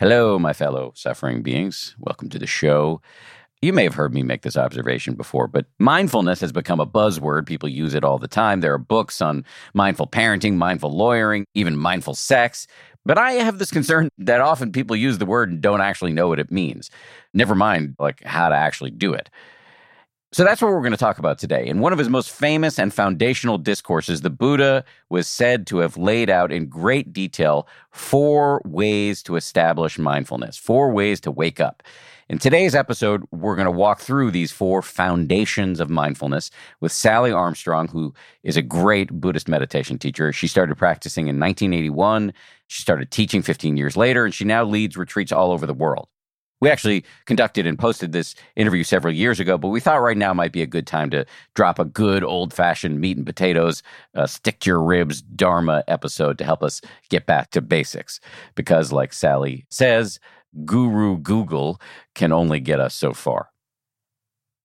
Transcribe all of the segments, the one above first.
Hello, my fellow suffering beings. Welcome to the show. You may have heard me make this observation before, but mindfulness has become a buzzword. People use it all the time. There are books on mindful parenting, mindful lawyering, even mindful sex. But I have this concern that often people use the word and don't actually know what it means. Never mind like how to actually do it. So that's what we're going to talk about today. In one of his most famous and foundational discourses, the Buddha was said to have laid out in great detail four ways to establish mindfulness, four ways to wake up. In today's episode, we're going to walk through these four foundations of mindfulness with Sally Armstrong, who is a great Buddhist meditation teacher. She started practicing in 1981. She started teaching 15 years later, and she now leads retreats all over the world. We actually conducted and posted this interview several years ago, but we thought right now might be a good time to drop a good old fashioned meat and potatoes, uh, stick to your ribs Dharma episode to help us get back to basics. Because, like Sally says, Guru Google can only get us so far.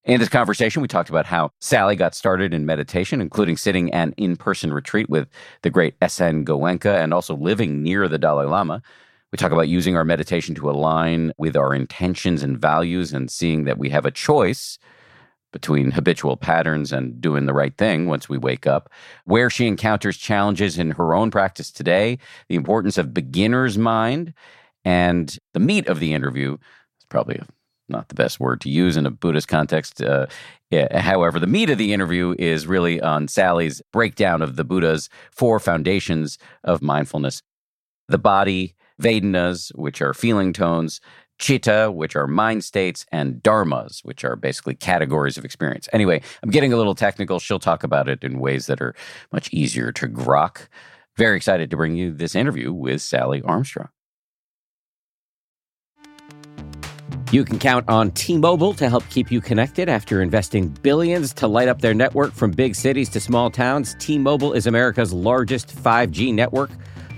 In this conversation, we talked about how Sally got started in meditation, including sitting an in person retreat with the great S.N. Goenka and also living near the Dalai Lama. We talk about using our meditation to align with our intentions and values and seeing that we have a choice between habitual patterns and doing the right thing once we wake up, where she encounters challenges in her own practice today, the importance of beginner's mind, and the meat of the interview is probably not the best word to use in a Buddhist context. Uh, yeah, however, the meat of the interview is really on Sally's breakdown of the Buddha's four foundations of mindfulness the body, Vedanas, which are feeling tones, Chitta, which are mind states, and Dharmas, which are basically categories of experience. Anyway, I'm getting a little technical. She'll talk about it in ways that are much easier to grok. Very excited to bring you this interview with Sally Armstrong. You can count on T Mobile to help keep you connected after investing billions to light up their network from big cities to small towns. T Mobile is America's largest 5G network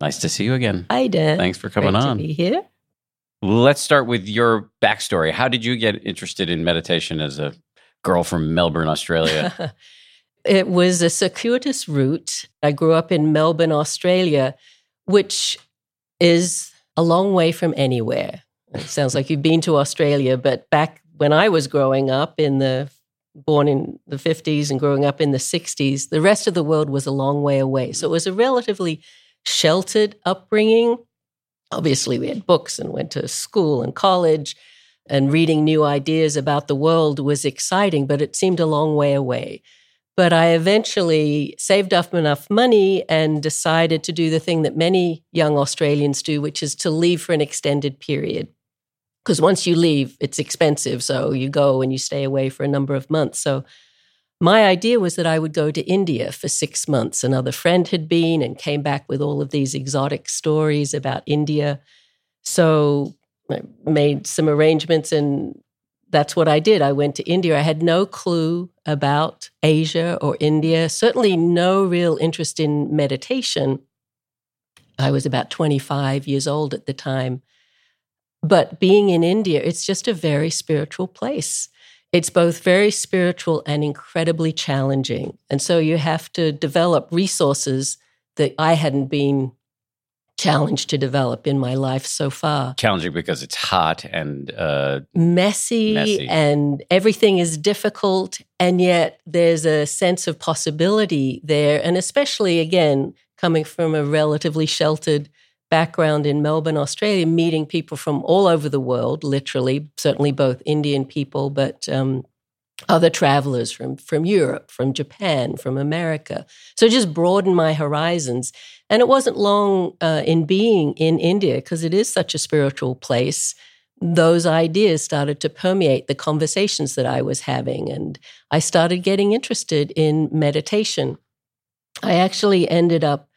Nice to see you again. Hi, Dan. Thanks for coming Great on. To be here. Let's start with your backstory. How did you get interested in meditation as a girl from Melbourne, Australia? it was a circuitous route. I grew up in Melbourne, Australia, which is a long way from anywhere. It sounds like you've been to Australia, but back when I was growing up in the born in the 50s and growing up in the 60s, the rest of the world was a long way away. So it was a relatively sheltered upbringing. Obviously, we had books and went to school and college, and reading new ideas about the world was exciting, but it seemed a long way away. But I eventually saved up enough money and decided to do the thing that many young Australians do, which is to leave for an extended period. Because once you leave, it's expensive. So you go and you stay away for a number of months. So my idea was that I would go to India for six months. Another friend had been and came back with all of these exotic stories about India. So I made some arrangements and that's what I did. I went to India. I had no clue about Asia or India, certainly no real interest in meditation. I was about 25 years old at the time. But being in India, it's just a very spiritual place. It's both very spiritual and incredibly challenging. And so you have to develop resources that I hadn't been challenge to develop in my life so far. Challenging because it's hot and uh, messy, messy, and everything is difficult. And yet there's a sense of possibility there. And especially, again, coming from a relatively sheltered background in Melbourne, Australia, meeting people from all over the world, literally, certainly both Indian people, but um, other travelers from, from Europe, from Japan, from America. So just broaden my horizons. And it wasn't long uh, in being in India, because it is such a spiritual place. Those ideas started to permeate the conversations that I was having. And I started getting interested in meditation. I actually ended up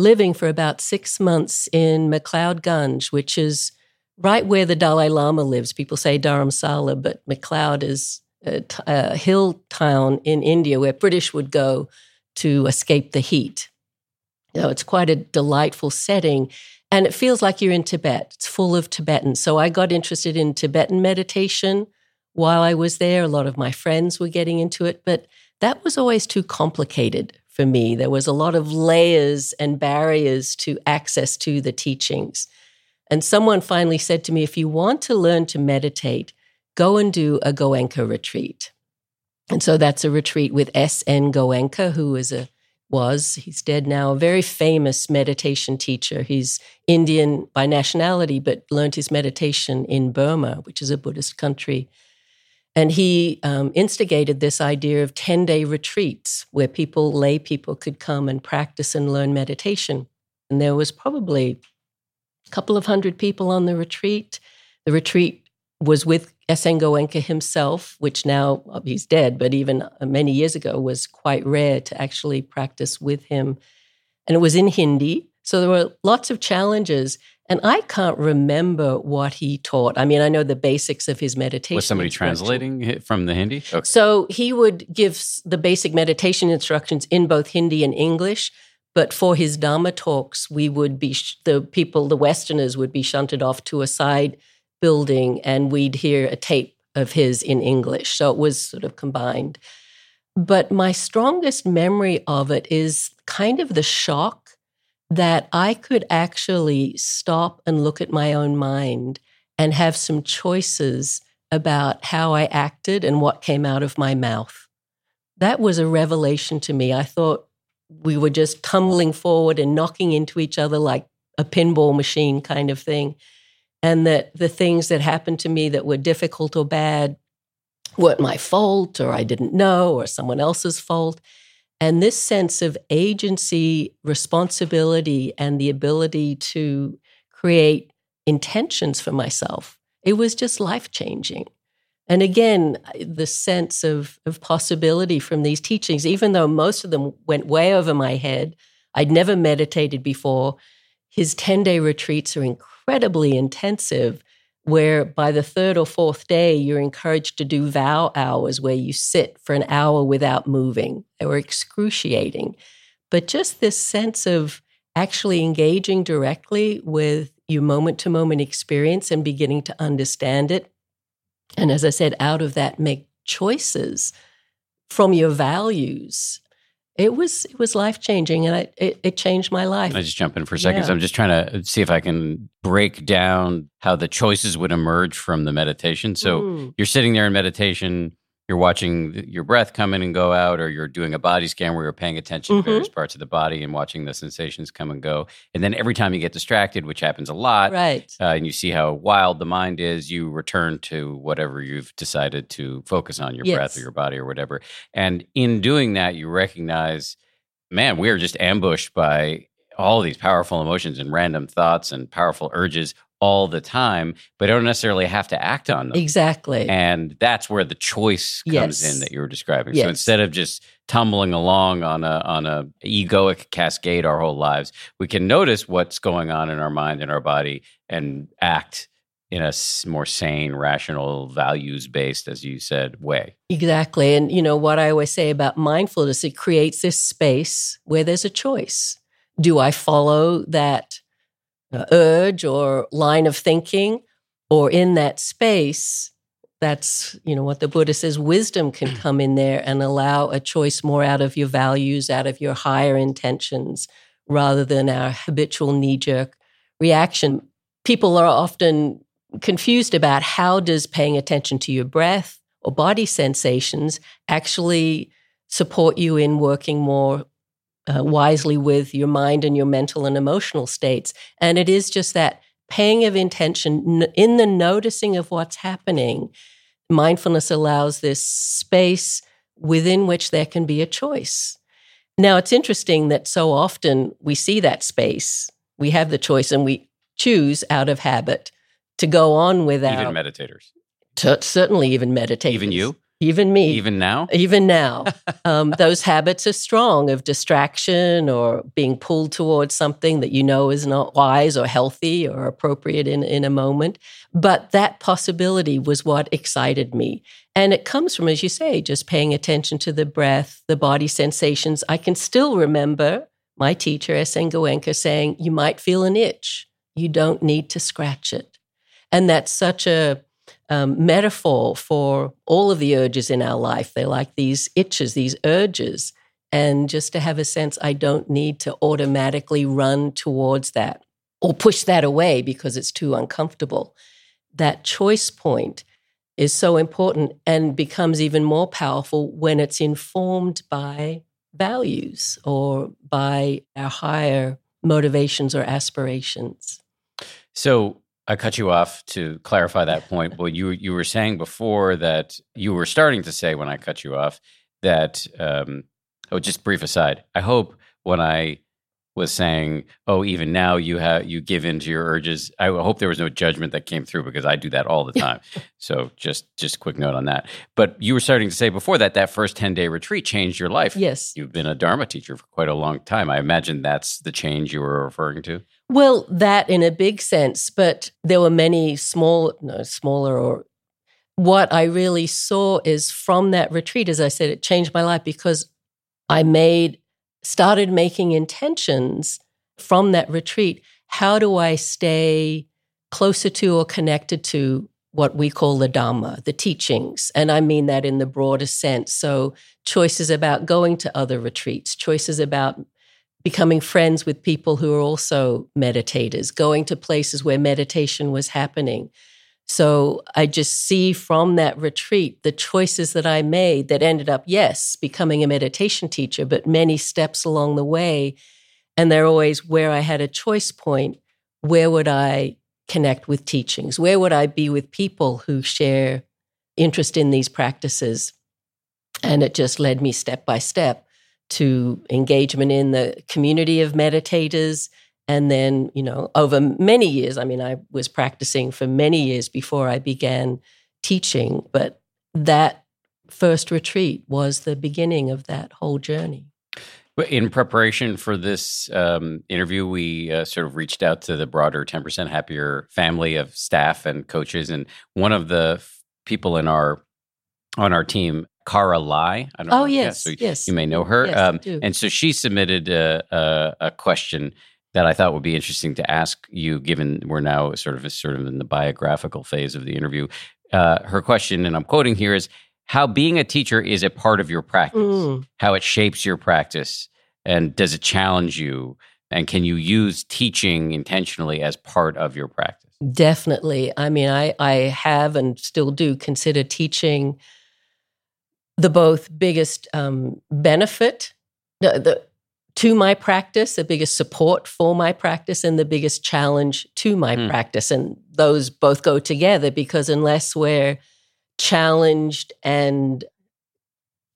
living for about six months in McLeod Ganj, which is right where the Dalai Lama lives. People say Dharamsala, but McLeod is a, a hill town in India where British would go to escape the heat. You know, it's quite a delightful setting. And it feels like you're in Tibet. It's full of Tibetans. So I got interested in Tibetan meditation while I was there. A lot of my friends were getting into it, but that was always too complicated for me. There was a lot of layers and barriers to access to the teachings. And someone finally said to me, if you want to learn to meditate, go and do a Goenka retreat. And so that's a retreat with S.N. Goenka, who is a was, he's dead now, a very famous meditation teacher. He's Indian by nationality, but learned his meditation in Burma, which is a Buddhist country. And he um, instigated this idea of 10 day retreats where people, lay people, could come and practice and learn meditation. And there was probably a couple of hundred people on the retreat. The retreat was with S.N. Goenka himself, which now he's dead, but even uh, many years ago was quite rare to actually practice with him. And it was in Hindi. So there were lots of challenges. And I can't remember what he taught. I mean, I know the basics of his meditation. Was somebody translating from the Hindi? Okay. So he would give the basic meditation instructions in both Hindi and English. But for his Dharma talks, we would be, the people, the Westerners would be shunted off to a side building and we'd hear a tape of his in English. So it was sort of combined. But my strongest memory of it is kind of the shock that I could actually stop and look at my own mind and have some choices about how I acted and what came out of my mouth. That was a revelation to me. I thought we were just tumbling forward and knocking into each other like a pinball machine kind of thing and that the things that happened to me that were difficult or bad weren't my fault or I didn't know or someone else's fault. And this sense of agency, responsibility, and the ability to create intentions for myself, it was just life changing. And again, the sense of, of possibility from these teachings, even though most of them went way over my head, I'd never meditated before. His 10 day retreats are incredibly intensive where by the third or fourth day, you're encouraged to do vow hours where you sit for an hour without moving. They were excruciating. But just this sense of actually engaging directly with your moment to moment experience and beginning to understand it. And as I said, out of that, make choices from your values it was it was life changing and I, it, it, changed my life. I just jump in for a second. Yeah. So I'm just trying to see if I can break down how the choices would emerge from the meditation. So mm. you're sitting there in meditation, you're watching your breath come in and go out, or you're doing a body scan where you're paying attention Mhm. to various parts of the body and watching the sensations come and go. And then every time you get distracted, which happens a lot, Right. uh, and you see how wild the mind is, you return to whatever you've decided to focus on your breath or your body or whatever. And in doing that, you recognize, man, we are just ambushed by all these powerful emotions and random thoughts and powerful urges all the time, but I don't necessarily have to act on them. Exactly. And that's where the choice comes Yes. in that you were describing. So instead of just tumbling along on a on a egoic cascade our whole lives, we can notice what's going on in our mind and our body and act in a more sane, rational, values based, as you said, way. Exactly. And, you know, what I always say about mindfulness, it creates this space where there's a choice. Do I follow that urge or line of thinking? Or in that space, that's, you know, what the Buddha says wisdom can come in there and allow a choice more out of your values, out of your higher intentions, rather than our habitual knee jerk reaction. People are often confused about how does paying attention to your breath or body sensations actually support you in working more uh, wisely with your mind and your mental and emotional states. And it is just that paying of intention in the noticing of what's happening. Mindfulness allows this space within which there can be a choice. Now, it's interesting that so often we see that space, we have the choice, and we choose out of habit to go on without Even meditators. Certainly even meditators. Even you? Even me. Even now? Even now. um, those habits are strong of distraction or being pulled towards something that you know is not wise or healthy or appropriate in, in a moment. But that possibility was what excited me. And it comes from, as you say, just paying attention to the breath, the body sensations. I can still remember my teacher, S.N. Goenka, saying, You might feel an itch. You don't need to scratch it. And that's such a um, metaphor for all of the urges in our life. They're like these itches, these urges. And just to have a sense, I don't need to automatically run towards that or push that away because it's too uncomfortable. That choice point is so important and becomes even more powerful when it's informed by values or by our higher motivations or aspirations. So I cut you off to clarify that point. But you you were saying before that you were starting to say when I cut you off that um, oh, just brief aside. I hope when I was saying, "Oh, even now you have you give in to your urges." I hope there was no judgment that came through because I do that all the time. so just just quick note on that. But you were starting to say before that that first ten day retreat changed your life. Yes. You've been a Dharma teacher for quite a long time. I imagine that's the change you were referring to. Well, that in a big sense, but there were many small, no, smaller or what I really saw is from that retreat, as I said, it changed my life because I made, started making intentions from that retreat. How do I stay closer to or connected to what we call the Dhamma, the teachings? And I mean that in the broadest sense. So, choices about going to other retreats, choices about becoming friends with people who are also meditators, going to places where meditation was happening. So I just see from that retreat the choices that I made that ended up, yes, becoming a meditation teacher, but many steps along the way. And they're always where I had a choice point. Where would I connect with teachings? Where would I be with people who share interest in these practices? And it just led me step by step to engagement in the community of meditators. And then, you know, over many years, I mean, I was practicing for many years before I began teaching, but that first retreat was the beginning of that whole journey. In preparation for this um, interview, we uh, sort of reached out to the broader 10% Happier family of staff and coaches. And one of the f- people in our on our team, Cara Lai. I don't Oh, know. yes, so yes. You may know her. Yes, um, and so she submitted a, a, a question that I thought would be interesting to ask you, given we're now sort of sort of in the biographical phase of the interview. Uh, her question, and I'm quoting here, is how being a teacher is a part of your practice, Mm. how it shapes your practice, and does it challenge you? And can you use teaching intentionally as part of your practice? Definitely. I mean, I, I have and still do consider teaching the both biggest um, benefit the, the, to my practice, the biggest support for my practice, and the biggest challenge to my mm. practice. And those both go together because unless we're challenged and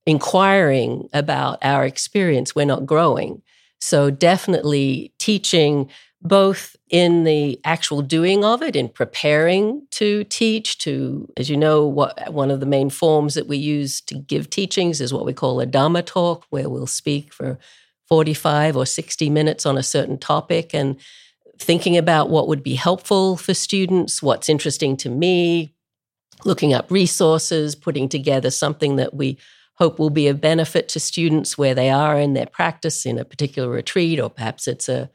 inquiring about our experience, we're not growing. So, definitely teaching both in the actual doing of it, in preparing to teach, to, as you know, what one of the main forms that we use to give teachings is what we call a Dharma talk, where we'll speak for 45 or 60 minutes on a certain topic and thinking about what would be helpful for students, what's interesting to me, looking up resources, putting together something that we hope will be of benefit to students where they are in their practice in a particular retreat, or perhaps it's a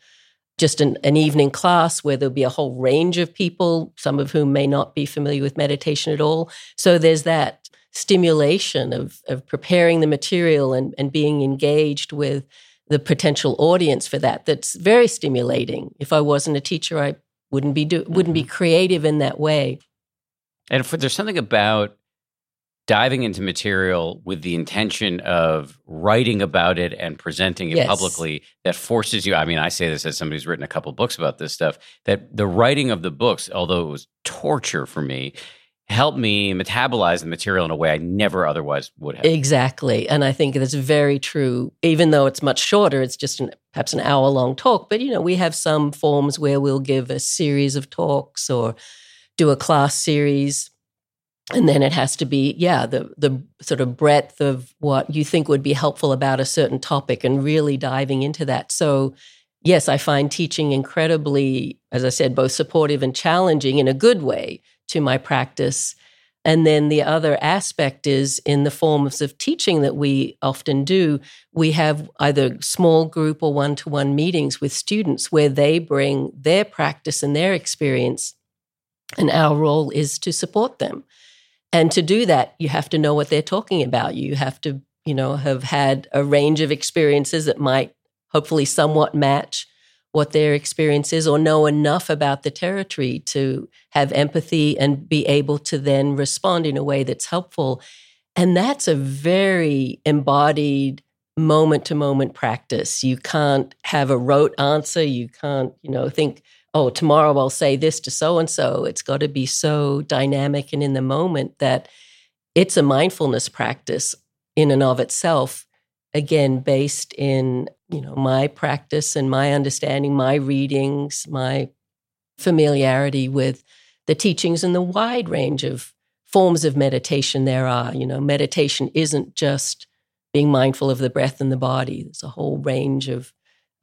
just an, an, evening class where there'll be a whole range of people, some of whom may not be familiar with meditation at all. So there's that stimulation of, of preparing the material and, and being engaged with the potential audience for that that's very stimulating. If I wasn't a teacher, I wouldn't be do, wouldn't be mm-hmm. creative in that way. And if there's something about diving into material with the intention of writing about it and presenting it yes. publicly that forces you i mean i say this as somebody who's written a couple books about this stuff that the writing of the books although it was torture for me helped me metabolize the material in a way i never otherwise would have. Exactly. And i think that's very true. Even though it's much shorter it's just an, perhaps an hour long talk but you know we have some forms where we'll give a series of talks or do a class series and then it has to be yeah the the sort of breadth of what you think would be helpful about a certain topic and really diving into that. So yes i find teaching incredibly as i said both supportive and challenging in a good way to my practice. And then the other aspect is in the forms of teaching that we often do we have either small group or one-to-one meetings with students where they bring their practice and their experience and our role is to support them and to do that, you have to know what they're talking about. You have to, you know, have had a range of experiences that might hopefully somewhat match what their experience is or know enough about the territory to have empathy and be able to then respond in a way that's helpful. And that's a very embodied moment to moment practice. You can't have a rote answer. You can't, you know, think, oh, tomorrow I'll say this to so and so. It's got to be so dynamic and in the moment that it's a mindfulness practice in and of itself. Again, based in you know my practice and my understanding, my readings, my familiarity with the teachings and the wide range of forms of meditation there are. You know, meditation isn't just being mindful of the breath and the body. There's a whole range of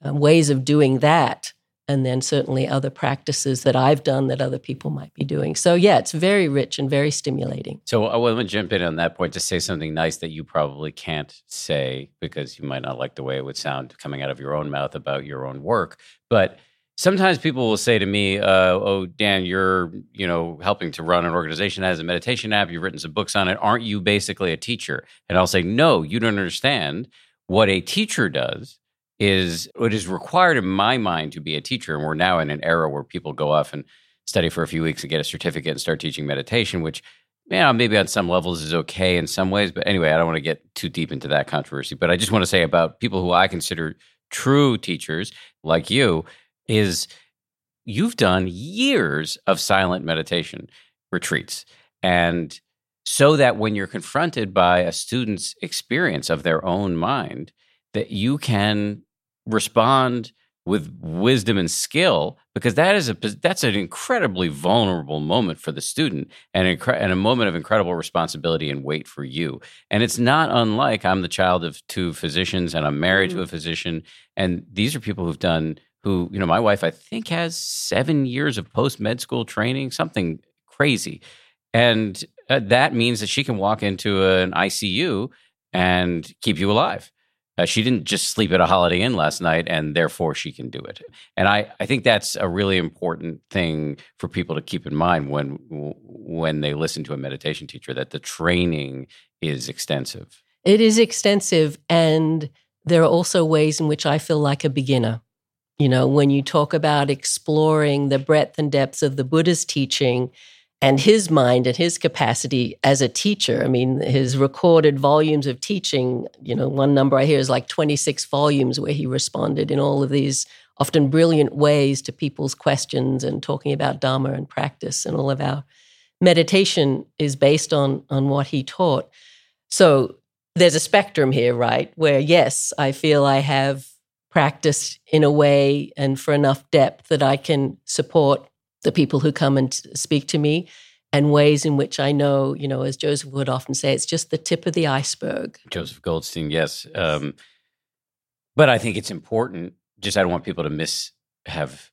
um, ways of doing that and then certainly other practices that I've done that other people might be doing. So yeah, it's very rich and very stimulating. So I want to jump in on that point to say something nice that you probably can't say because you might not like the way it would sound coming out of your own mouth about your own work. But sometimes people will say to me, uh, "Oh, Dan, you're you know helping to run an organization that has a meditation app. You've written some books on it. Aren't you basically a teacher?" And I'll say, "No, you don't understand." What a teacher does is what is required in my mind to be a teacher. And we're now in an era where people go off and study for a few weeks and get a certificate and start teaching meditation, which you know, maybe on some levels is okay in some ways. But anyway, I don't want to get too deep into that controversy. But I just want to say about people who I consider true teachers like you is you've done years of silent meditation retreats. And so that when you're confronted by a student's experience of their own mind, that you can respond with wisdom and skill because that is a that's an incredibly vulnerable moment for the student and, incre- and a moment of incredible responsibility and weight for you. And it's not unlike i'm the child of two physicians and i'm married mm-hmm. to a physician and these are people who've done who you know my wife i think has seven years of post med school training something crazy. And uh, that means that she can walk into an icu and keep you alive uh, she didn't just sleep at a Holiday Inn last night, and therefore she can do it. And I, I think that's a really important thing for people to keep in mind when when they listen to a meditation teacher that the training is extensive. It is extensive, and there are also ways in which I feel like a beginner. You know, when you talk about exploring the breadth and depths of the Buddha's teaching, and his mind and his capacity as a teacher. I mean, his recorded volumes of teaching, you know, one number I hear is like 26 volumes where he responded in all of these often brilliant ways to people's questions and talking about Dharma and practice. And all of our meditation is based on, on what he taught. So there's a spectrum here, right? Where, yes, I feel I have practiced in a way and for enough depth that I can support the people who come and speak to me and ways in which I know, you know, as Joseph would often say, it's just the tip of the iceberg. Joseph Goldstein, yes. Um, but I think it's important. Just I don't want people to miss have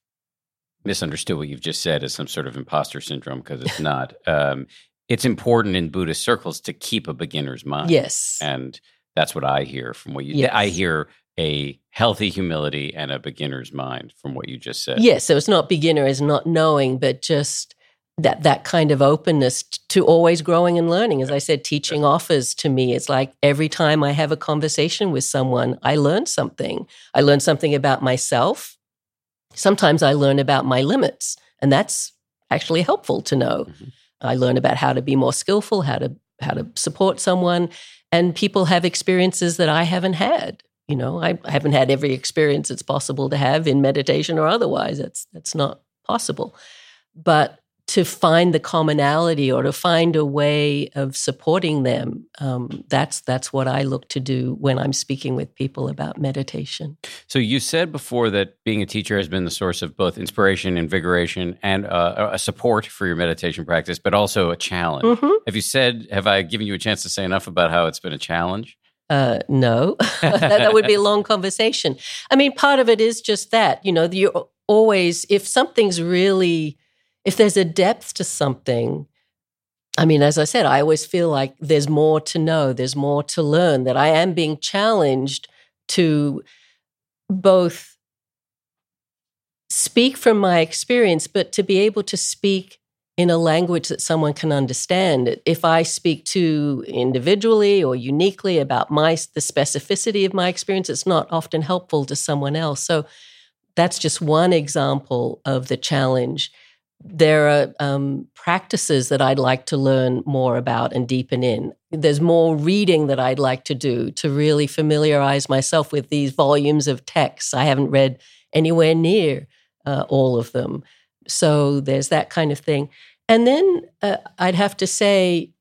misunderstood what you've just said as some sort of imposter syndrome because it's not. Um, it's important in Buddhist circles to keep a beginner's mind. Yes, and that's what I hear from what you. Yes. I hear a healthy humility and a beginner's mind from what you just said. Yes, so it's not beginner as not knowing, but just that that kind of openness to always growing and learning. As I said, teaching offers to me. It's like every time I have a conversation with someone, I learn something. I learn something about myself. Sometimes I learn about my limits, and that's actually helpful to know. Mm-hmm. I learn about how to be more skillful, how to how to support someone, and people have experiences that I haven't had you know, I, haven't had every experience it's possible to have in meditation or otherwise. That's that's not possible. But to find the commonality or to find a way of supporting them, um, that's that's what I look to do when I'm speaking with people about meditation. So you said before that being a teacher has been the source of both inspiration, invigoration, and uh, a support for your meditation practice, but also a challenge. Mm-hmm. Have you said? Have I given you a chance to say enough about how it's been a challenge? Uh, no, that would be a long conversation. I mean, part of it is just that, you know, you always, if something's really, if there's a depth to something, I mean, as I said, I always feel like there's more to know, there's more to learn, that I am being challenged to both speak from my experience, but to be able to speak in a language that someone can understand. If I speak too individually or uniquely about my the specificity of my experience, it's not often helpful to someone else. So that's just one example of the challenge. There are um, practices that I'd like to learn more about and deepen in. There's more reading that I'd like to do to really familiarize myself with these volumes of texts. I haven't read anywhere near uh, all of them. So there's that kind of thing. And then uh, I'd have to say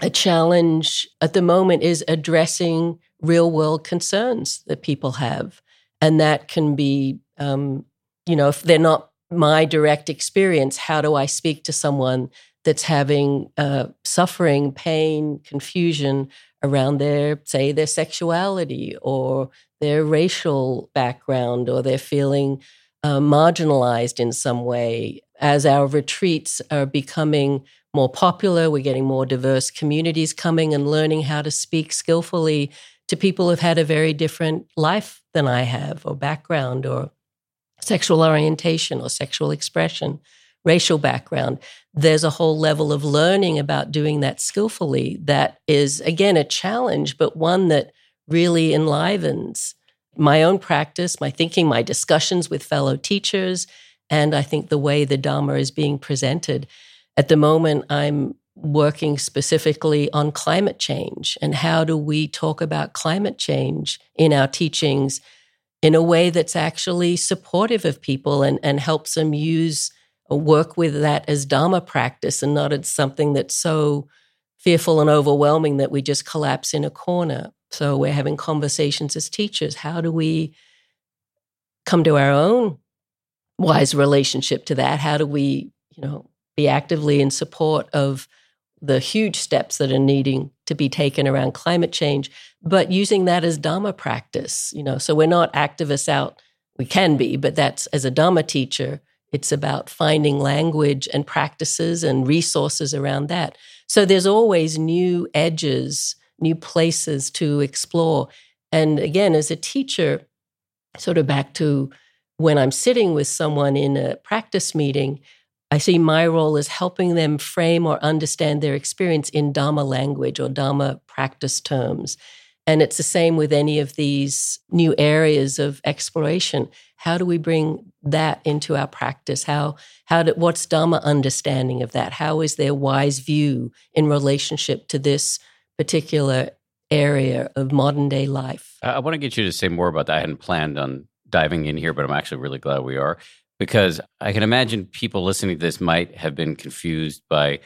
a challenge at the moment is addressing real world concerns that people have. And that can be, um, you know, if they're not my direct experience, how do I speak to someone that's having uh, suffering, pain, confusion around their, say, their sexuality or their racial background, or they're feeling uh, marginalized in some way. As our retreats are becoming more popular, we're getting more diverse communities coming and learning how to speak skillfully to people who've had a very different life than I have, or background, or sexual orientation, or sexual expression, racial background. There's a whole level of learning about doing that skillfully that is, again, a challenge, but one that really enlivens my own practice, my thinking, my discussions with fellow teachers, and I think the way the Dharma is being presented. At the moment, I'm working specifically on climate change and how do we talk about climate change in our teachings in a way that's actually supportive of people and, and helps them use or work with that as Dharma practice and not as something that's so fearful and overwhelming that we just collapse in a corner. So we're having conversations as teachers. How do we come to our own wise relationship to that? How do we, you know, be actively in support of the huge steps that are needing to be taken around climate change, but using that as Dharma practice, you know, so we're not activists out, we can be, but that's as a Dharma teacher, it's about finding language and practices and resources around that. So there's always new edges new places to explore. And again, as a teacher, sort of back to when I'm sitting with someone in a practice meeting, I see my role as helping them frame or understand their experience in Dharma language or Dharma practice terms. And it's the same with any of these new areas of exploration. How do we bring that into our practice? How, how do, what's Dharma understanding of that? How is their wise view in relationship to this particular area of modern day life? I want to get you to say more about that. I hadn't planned on diving in here, but I'm actually really glad we are because I can imagine people listening to this might have been confused by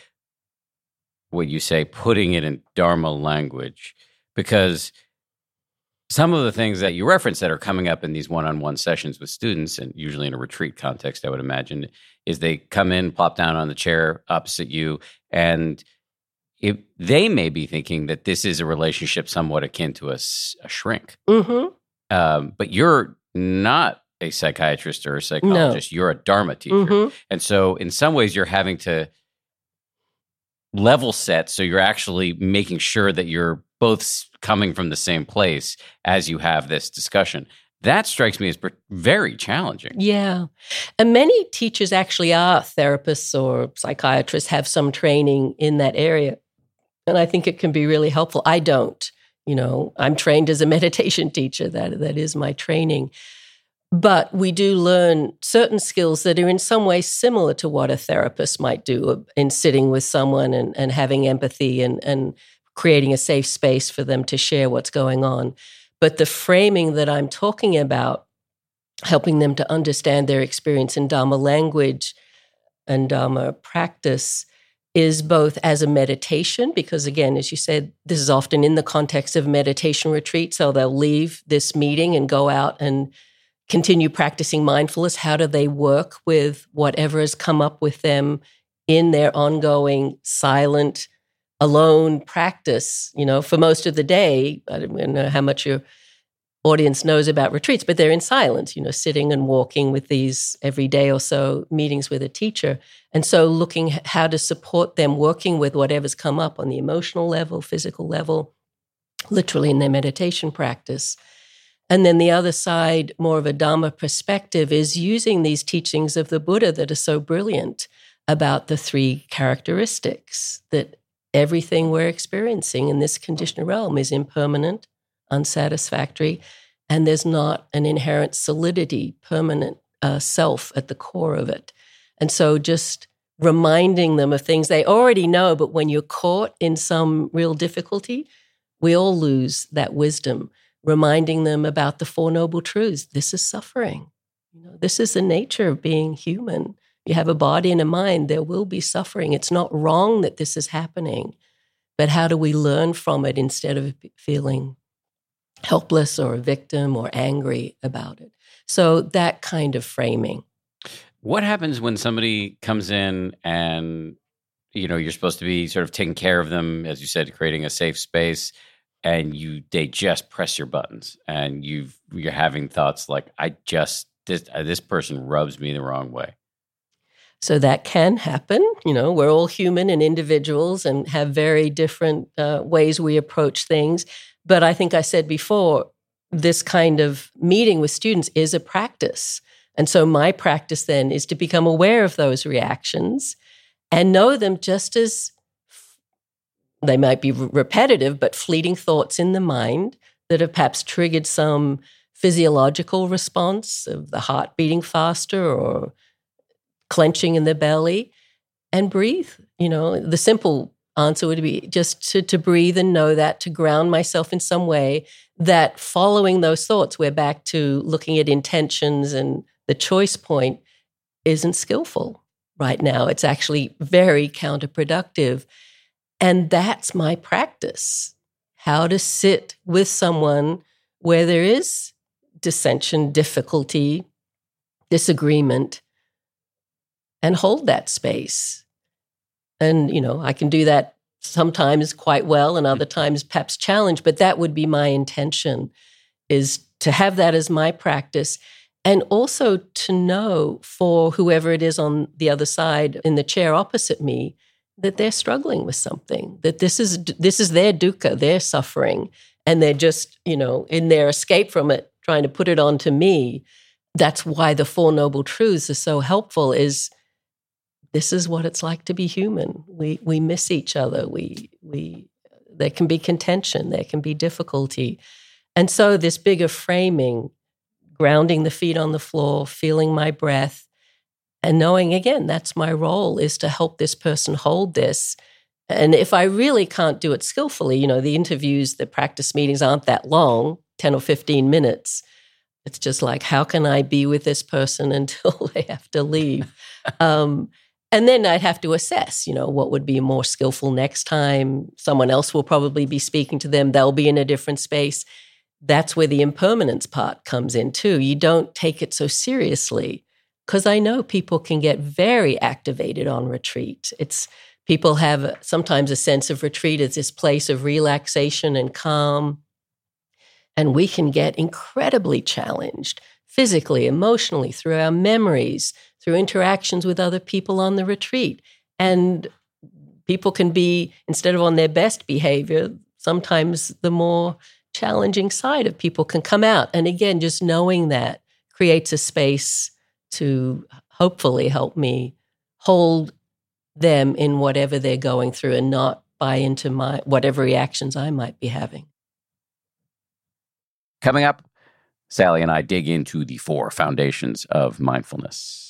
what you say, putting it in Dharma language, because some of the things that you reference that are coming up in these one-on-one sessions with students and usually in a retreat context i would imagine is they come in plop down on the chair opposite you and if they may be thinking that this is a relationship somewhat akin to a, a shrink mm-hmm. um, but you're not a psychiatrist or a psychologist no. you're a dharma teacher mm-hmm. and so in some ways you're having to level set so you're actually making sure that you're both coming from the same place as you have this discussion that strikes me as very challenging. Yeah. And many teachers actually are therapists or psychiatrists, have some training in that area. And I think it can be really helpful. I don't. You know, I'm trained as a meditation teacher. That that is my training. But we do learn certain skills that are in some way similar to what a therapist might do uh, in sitting with someone and, and having empathy and, and creating a safe space for them to share what's going on. But the framing that I'm talking about, helping them to understand their experience in Dharma language and Dharma practice, is both as a meditation, because again, as you said, this is often in the context of meditation retreat. So they'll leave this meeting and go out and continue practicing mindfulness? How do they work with whatever has come up with them in their ongoing silent, alone practice? You know, for most of the day, I don't know how much your audience knows about retreats, but they're in silence, you know, sitting and walking with these every day or so meetings with a teacher. And so looking how to support them working with whatever's come up on the emotional level, physical level, literally in their meditation practice. And then the other side, more of a Dharma perspective, is using these teachings of the Buddha that are so brilliant about the three characteristics that everything we're experiencing in this conditioned realm is impermanent, unsatisfactory, and there's not an inherent solidity, permanent uh, self at the core of it. And so just reminding them of things they already know, but when you're caught in some real difficulty, we all lose that wisdom reminding them about the Four Noble Truths. This is suffering. You know, this is the nature of being human. You have a body and a mind, there will be suffering. It's not wrong that this is happening, but how do we learn from it instead of feeling helpless or a victim or angry about it? So, that kind of framing. What happens when somebody comes in and you know you're supposed to be sort of taking care of them as you said creating a safe space and you they just press your buttons and you've you're having thoughts like i just this uh, this person rubs me the wrong way so that can happen you know we're all human and individuals and have very different uh, ways we approach things but i think i said before this kind of meeting with students is a practice and so my practice then is to become aware of those reactions and know them just as they might be repetitive, but fleeting thoughts in the mind that have perhaps triggered some physiological response of the heart beating faster or clenching in the belly and breathe. You know, the simple answer would be just to, to breathe and know that, to ground myself in some way, that following those thoughts, we're back to looking at intentions and the choice point isn't skillful right now. It's actually very counterproductive. And that's my practice how to sit with someone where there is dissension, difficulty, disagreement, and hold that space. And, you know, I can do that sometimes quite well and other mm. times perhaps challenge, but that would be my intention is to have that as my practice and also to know for whoever it is on the other side in the chair opposite me that they're struggling with something that this is this is their dukkha their suffering and they're just you know in their escape from it trying to put it onto me. That's why the four noble truths are so helpful is this is what it's like to be human we we miss each other we we there can be contention, there can be difficulty. And so, this bigger framing, grounding the feet on the floor, feeling my breath, and knowing again, that's my role is to help this person hold this. And if I really can't do it skillfully, you know, the interviews, the practice meetings aren't that long 10 or 15 minutes. It's just like, how can I be with this person until they have to leave? um, and then I'd have to assess, you know, what would be more skillful next time. Someone else will probably be speaking to them. They'll be in a different space. That's where the impermanence part comes in too. You don't take it so seriously because I know people can get very activated on retreat. It's people have sometimes a sense of retreat as this place of relaxation and calm. And we can get incredibly challenged physically, emotionally, through our memories, through interactions with other people on the retreat. And people can be, instead of on their best behavior, sometimes the more challenging side of people can come out. And again, just knowing that creates a space to hopefully help me hold them in whatever they're going through and not buy into my whatever reactions I might be having. Coming up, Sally and I dig into the four foundations of mindfulness.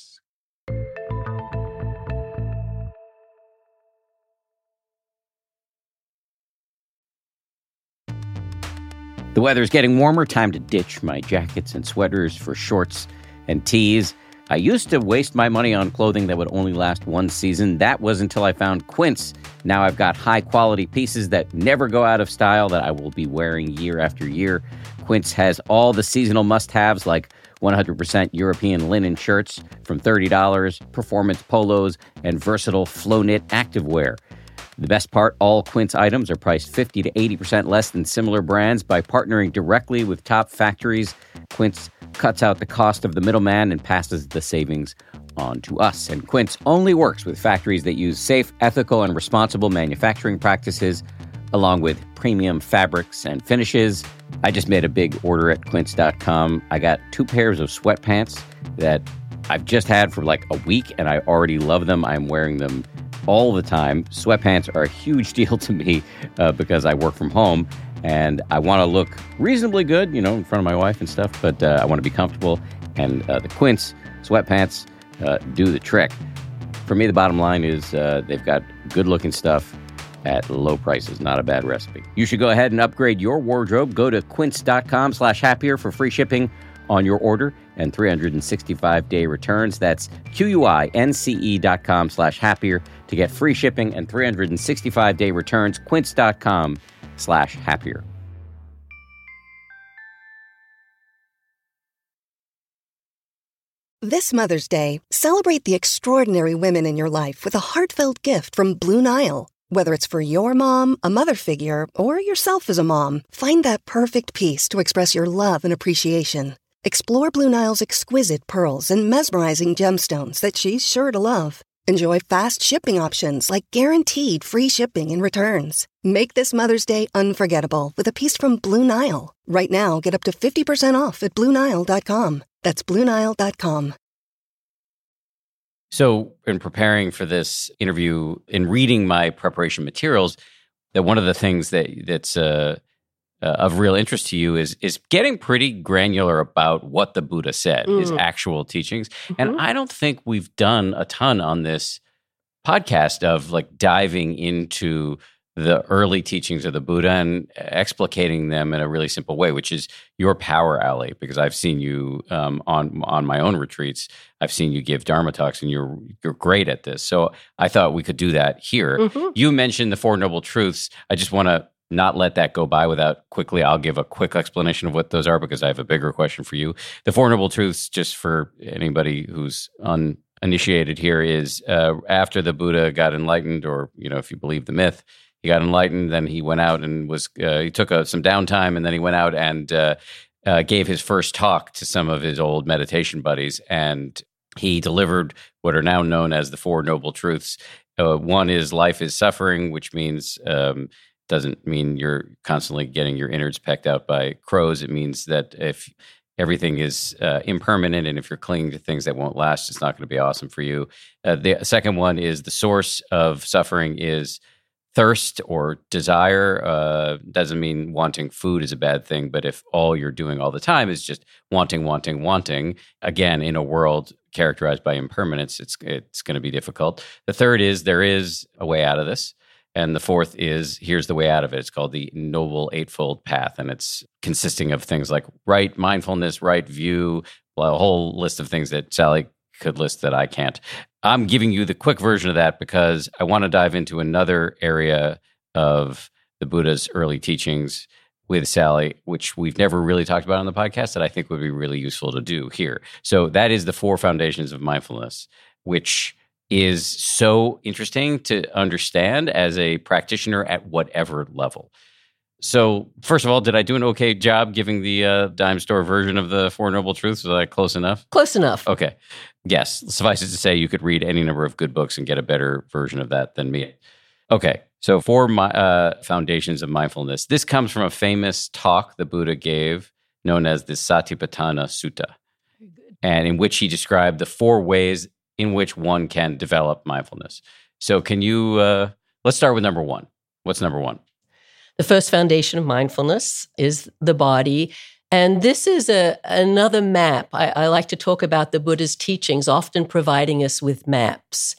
The weather is getting warmer. Time to ditch my jackets and sweaters for shorts and tees. I used to waste my money on clothing that would only last one season. That was until I found Quince. Now I've got high quality pieces that never go out of style that I will be wearing year after year. Quince has all the seasonal must haves like 100% European linen shirts from $30, performance polos, and versatile flow knit activewear. The best part all Quince items are priced 50 to 80% less than similar brands by partnering directly with top factories. Quince cuts out the cost of the middleman and passes the savings on to us. And Quince only works with factories that use safe, ethical, and responsible manufacturing practices, along with premium fabrics and finishes. I just made a big order at quince.com. I got two pairs of sweatpants that I've just had for like a week and I already love them. I'm wearing them all the time. Sweatpants are a huge deal to me uh, because I work from home and I want to look reasonably good, you know, in front of my wife and stuff, but uh, I want to be comfortable. And uh, the Quince sweatpants uh, do the trick. For me, the bottom line is uh, they've got good looking stuff at low prices. Not a bad recipe. You should go ahead and upgrade your wardrobe. Go to quince.com slash happier for free shipping on your order and 365 day returns. That's Q-U-I-N-C-E dot com slash happier to get free shipping and 365 day returns. Quince.com slash happier. This Mother's Day, celebrate the extraordinary women in your life with a heartfelt gift from Blue Nile. Whether it's for your mom, a mother figure, or yourself as a mom, find that perfect piece to express your love and appreciation. Explore Blue Nile's exquisite pearls and mesmerizing gemstones that she's sure to love. Enjoy fast shipping options like guaranteed free shipping and returns. Make this Mother's Day unforgettable with a piece from Blue Nile. Right now, get up to 50% off at BlueNile.com. That's BlueNile.com. So, in preparing for this interview, in reading my preparation materials, that one of the things that that's uh, uh, of real interest to you is is getting pretty granular about what the Buddha said, mm. his actual teachings. Mm-hmm. And I don't think we've done a ton on this podcast of like diving into the early teachings of the Buddha and explicating them in a really simple way, which is your power alley. Because I've seen you um, on on my own retreats, I've seen you give Dharma talks, and you're you're great at this. So I thought we could do that here. Mm-hmm. You mentioned the Four Noble Truths. I just want to not let that go by without quickly. I'll give a quick explanation of what those are because I have a bigger question for you. The Four Noble Truths, just for anybody who's uninitiated here, is uh, after the Buddha got enlightened, or you know, if you believe the myth, he got enlightened. Then he went out and was uh, he took a, some downtime, and then he went out and uh, uh gave his first talk to some of his old meditation buddies, and he delivered what are now known as the Four Noble Truths. Uh, one is life is suffering, which means um, doesn't mean you're constantly getting your innards pecked out by crows. It means that if everything is uh, impermanent and if you're clinging to things that won't last, it's not going to be awesome for you. Uh, the second one is the source of suffering is thirst or desire uh, doesn't mean wanting food is a bad thing, but if all you're doing all the time is just wanting, wanting, wanting, again, in a world characterized by impermanence, it's it's going to be difficult. The third is there is a way out of this. And the fourth is here's the way out of it. It's called the Noble Eightfold Path. And it's consisting of things like right mindfulness, right view, a whole list of things that Sally could list that I can't. I'm giving you the quick version of that because I want to dive into another area of the Buddha's early teachings with Sally, which we've never really talked about on the podcast that I think would be really useful to do here. So that is the four foundations of mindfulness, which is so interesting to understand as a practitioner at whatever level. So, first of all, did I do an okay job giving the uh, dime store version of the Four Noble Truths? Was I close enough? Close enough. Okay. Yes. Suffice it to say, you could read any number of good books and get a better version of that than me. Okay. So, four my, uh, foundations of mindfulness. This comes from a famous talk the Buddha gave known as the Satipatthana Sutta, and in which he described the four ways in which one can develop mindfulness. So, can you, uh, let's start with number one. What's number one? The first foundation of mindfulness is the body. And this is a, another map. I, I like to talk about the Buddha's teachings, often providing us with maps.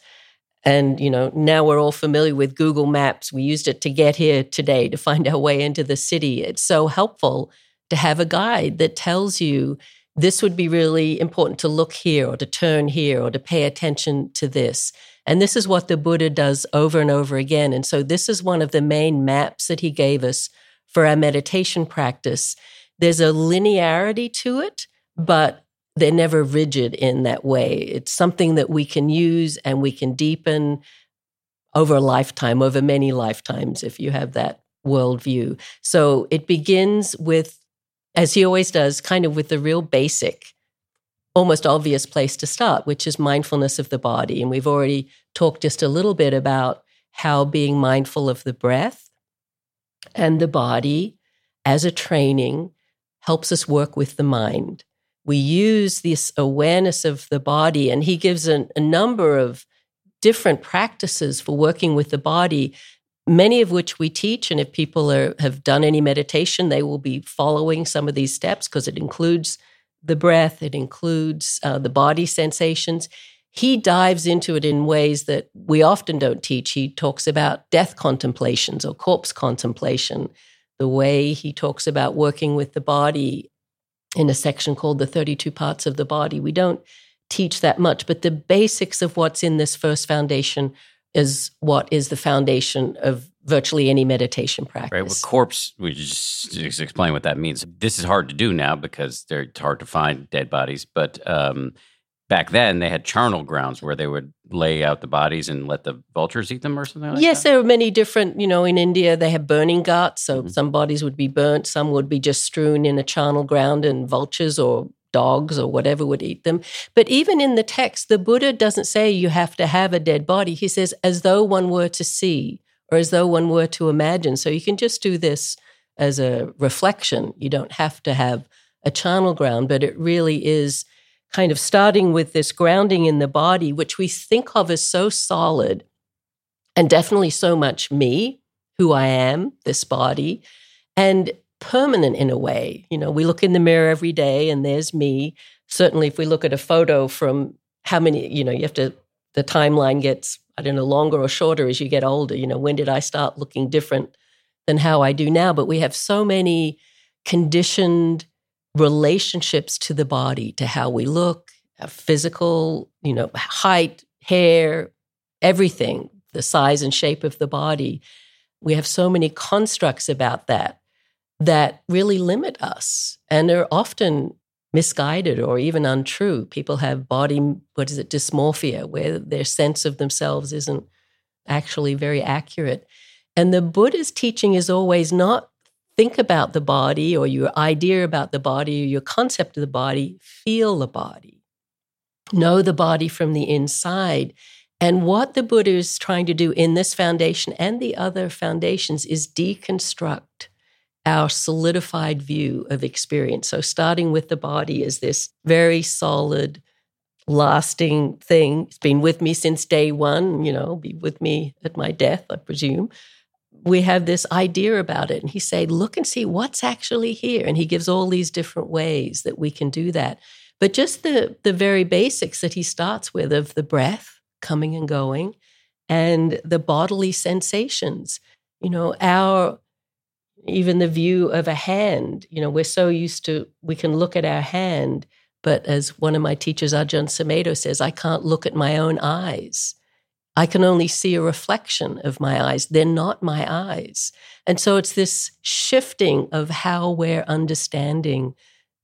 And, you know, now we're all familiar with Google Maps. We used it to get here today to find our way into the city. It's so helpful to have a guide that tells you this would be really important to look here or to turn here or to pay attention to this. And this is what the Buddha does over and over again. And so this is one of the main maps that he gave us for our meditation practice. There's a linearity to it, but they're never rigid in that way. It's something that we can use and we can deepen over a lifetime, over many lifetimes, if you have that worldview. So it begins with as he always does, kind of with the real basic, almost obvious place to start, which is mindfulness of the body. And we've already talked just a little bit about how being mindful of the breath and the body as a training helps us work with the mind. We use this awareness of the body, and he gives a, a number of different practices for working with the body many of which we teach. And if people are, have done any meditation, they will be following some of these steps because it includes the breath, it includes uh, the body sensations. He dives into it in ways that we often don't teach. He talks about death contemplations or corpse contemplation, the way he talks about working with the body in a section called the 32 parts of the body. We don't teach that much, but the basics of what's in this first foundation is what is the foundation of virtually any meditation practice. Right. Well, corpse, we just, just explain what that means. This is hard to do now because they're it's hard to find dead bodies. But um, back then, they had charnel grounds where they would lay out the bodies and let the vultures eat them or something like yes, that. there are many different, you know, in India, they have burning ghats. So Mhm. some bodies would be burnt, some would be just strewn in a charnel ground, and vultures or dogs or whatever would eat them. But even in the text, the Buddha doesn't say you have to have a dead body. He says, as though one were to see or as though one were to imagine. So you can just do this as a reflection. You don't have to have a charnel ground, but it really is kind of starting with this grounding in the body, which we think of as so solid and definitely so much me, who I am, this body, and permanent in a way. You know, we look in the mirror every day and there's me. Certainly, if we look at a photo from how many, you know, you have to, the timeline gets, I don't know, longer or shorter as you get older. You know, when did I start looking different than how I do now? But we have so many conditioned relationships to the body, to how we look, our physical, you know, height, hair, everything, the size and shape of the body. We have so many constructs about that that really limit us and are often misguided or even untrue. People have body, what is it, dysmorphia, where their sense of themselves isn't actually very accurate. And the Buddha's teaching is always not think about the body or your idea about the body or your concept of the body, feel the body, know the body from the inside. And what the Buddha is trying to do in this foundation and the other foundations is deconstruct our solidified view of experience. So, starting with the body is this very solid, lasting thing. It's been with me since day one, you know, be with me at my death, I presume. we have this idea about it. And he said, look and see what's actually here. And he gives all these different ways that we can do that. But just the, the very basics that he starts with of the breath coming and going and the bodily sensations. You know, our even the view of a hand, you know, we're so used to we can look at our hand, but as one of my teachers, Ajahn Sumedho, says, I can't look at my own eyes. I can only see a reflection of my eyes. They're not my eyes. And so it's this shifting of how we're understanding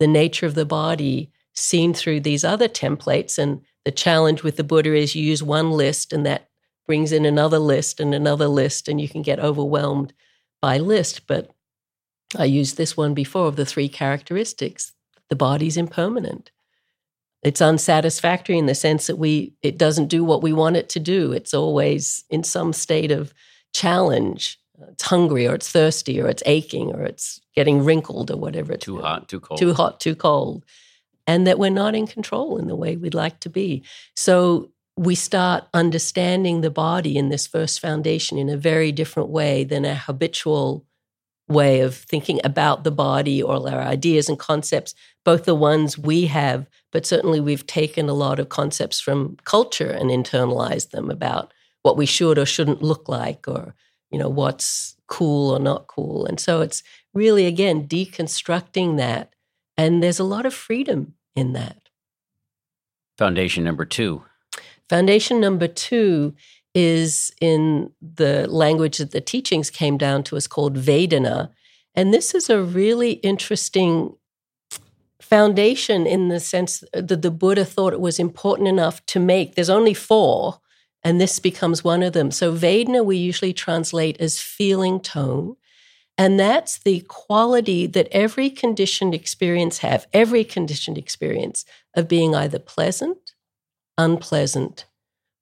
the nature of the body seen through these other templates. And the challenge with the Buddha is you use one list and that brings in another list and another list, and you can get overwhelmed by list. But I used this one before of the three characteristics. The body's impermanent. It's unsatisfactory in the sense that we it doesn't do what we want it to do. It's always in some state of challenge. It's hungry or it's thirsty or it's aching or it's getting wrinkled or whatever it's too hot too cold. Too hot too cold. And that we're not in control in the way we'd like to be. So we start understanding the body in this first foundation in a very different way than a habitual way of thinking about the body or our ideas and concepts, both the ones we have, but certainly we've taken a lot of concepts from culture and internalized them about what we should or shouldn't look like or, you know, what's cool or not cool. And so it's really, again, deconstructing that. And there's a lot of freedom in that. Foundation number two. Foundation number two is in the language that the teachings came down to is called Vedana. And this is a really interesting foundation in the sense that the Buddha thought it was important enough to make. There's only four, and this becomes one of them. So Vedana we usually translate as feeling tone. And that's the quality that every conditioned experience have, every conditioned experience of being either pleasant, unpleasant,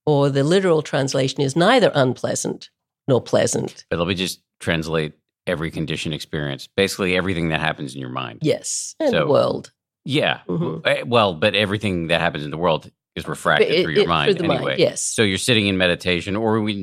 or the literal translation is neither unpleasant nor pleasant. But let me just translate every condition experience, basically everything that happens in your mind. Yes, in so, the world. Yeah. Mm-hmm. Eh, well, but everything that happens in the world is refracted it, through your it, mind through anyway. Mind, yes. So you're sitting in meditation, or we,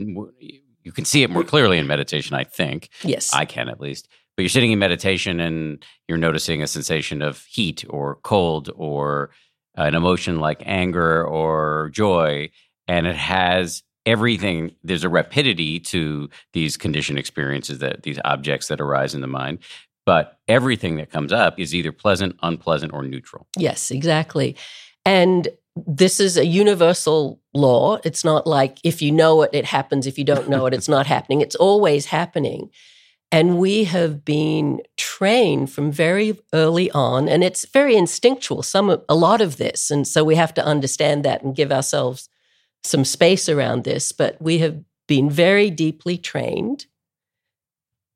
you can see it more clearly in meditation, I think. Yes. I can at least. But you're sitting in meditation and you're noticing a sensation of heat or cold or Uh, an emotion like anger or joy and it has everything there's a rapidity to these conditioned experiences that these objects that arise in the mind but everything that comes up is either pleasant unpleasant or neutral. Yes exactly. And this is a universal law. It's not like if you know it it happens. If you don't know it it's not happening. It's always happening and we have been trained from very early on and it's very instinctual some a lot of this and so we have to understand that and give ourselves some space around this, but we have been very deeply trained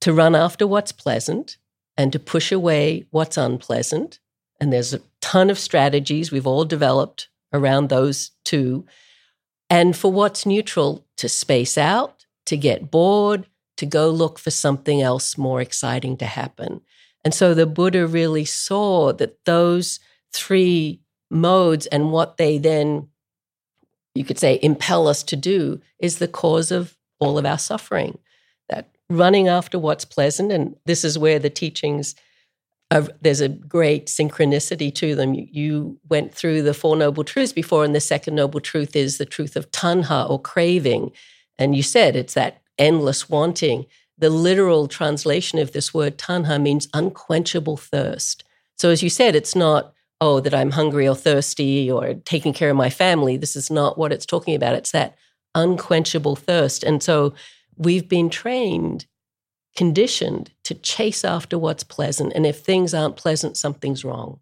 to run after what's pleasant and to push away what's unpleasant. And there's a ton of strategies we've all developed around those two. And for what's neutral, to space out, to get bored, to go look for something else more exciting to happen. And so the Buddha really saw that those three modes and what they then you could say, impel us to do is the cause of all of our suffering. That running after what's pleasant, and this is where the teachings, there's a great synchronicity to them. You, you went through the Four Noble Truths before, and the second Noble Truth is the truth of tanha or craving. And you said it's that endless wanting. The literal translation of this word tanha means unquenchable thirst. So, as you said, it's not oh, that I'm hungry or thirsty or taking care of my family. This is not what it's talking about. It's that unquenchable thirst. And so we've been trained, conditioned to chase after what's pleasant. And if things aren't pleasant, something's wrong.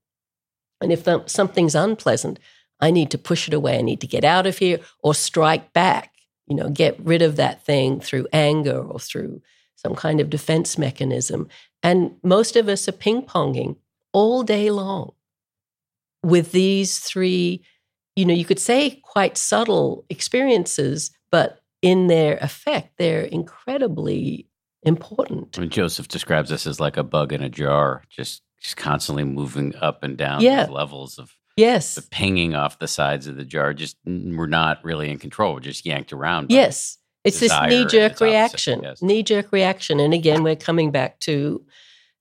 And if something's unpleasant, I need to push it away. I need to get out of here or strike back, you know, get rid of that thing through anger or through some kind of defense mechanism. And most of us are ping ponging all day long with these three, you know, you could say quite subtle experiences, but in their effect, they're incredibly important. I mean, Joseph describes this as like a bug in a jar, just just constantly moving up and down yeah. levels of yes, the pinging off the sides of the jar. Just we're not really in control. We're just yanked around. Yes, It's this knee jerk reaction. yes. Knee jerk reaction. And again, we're coming back to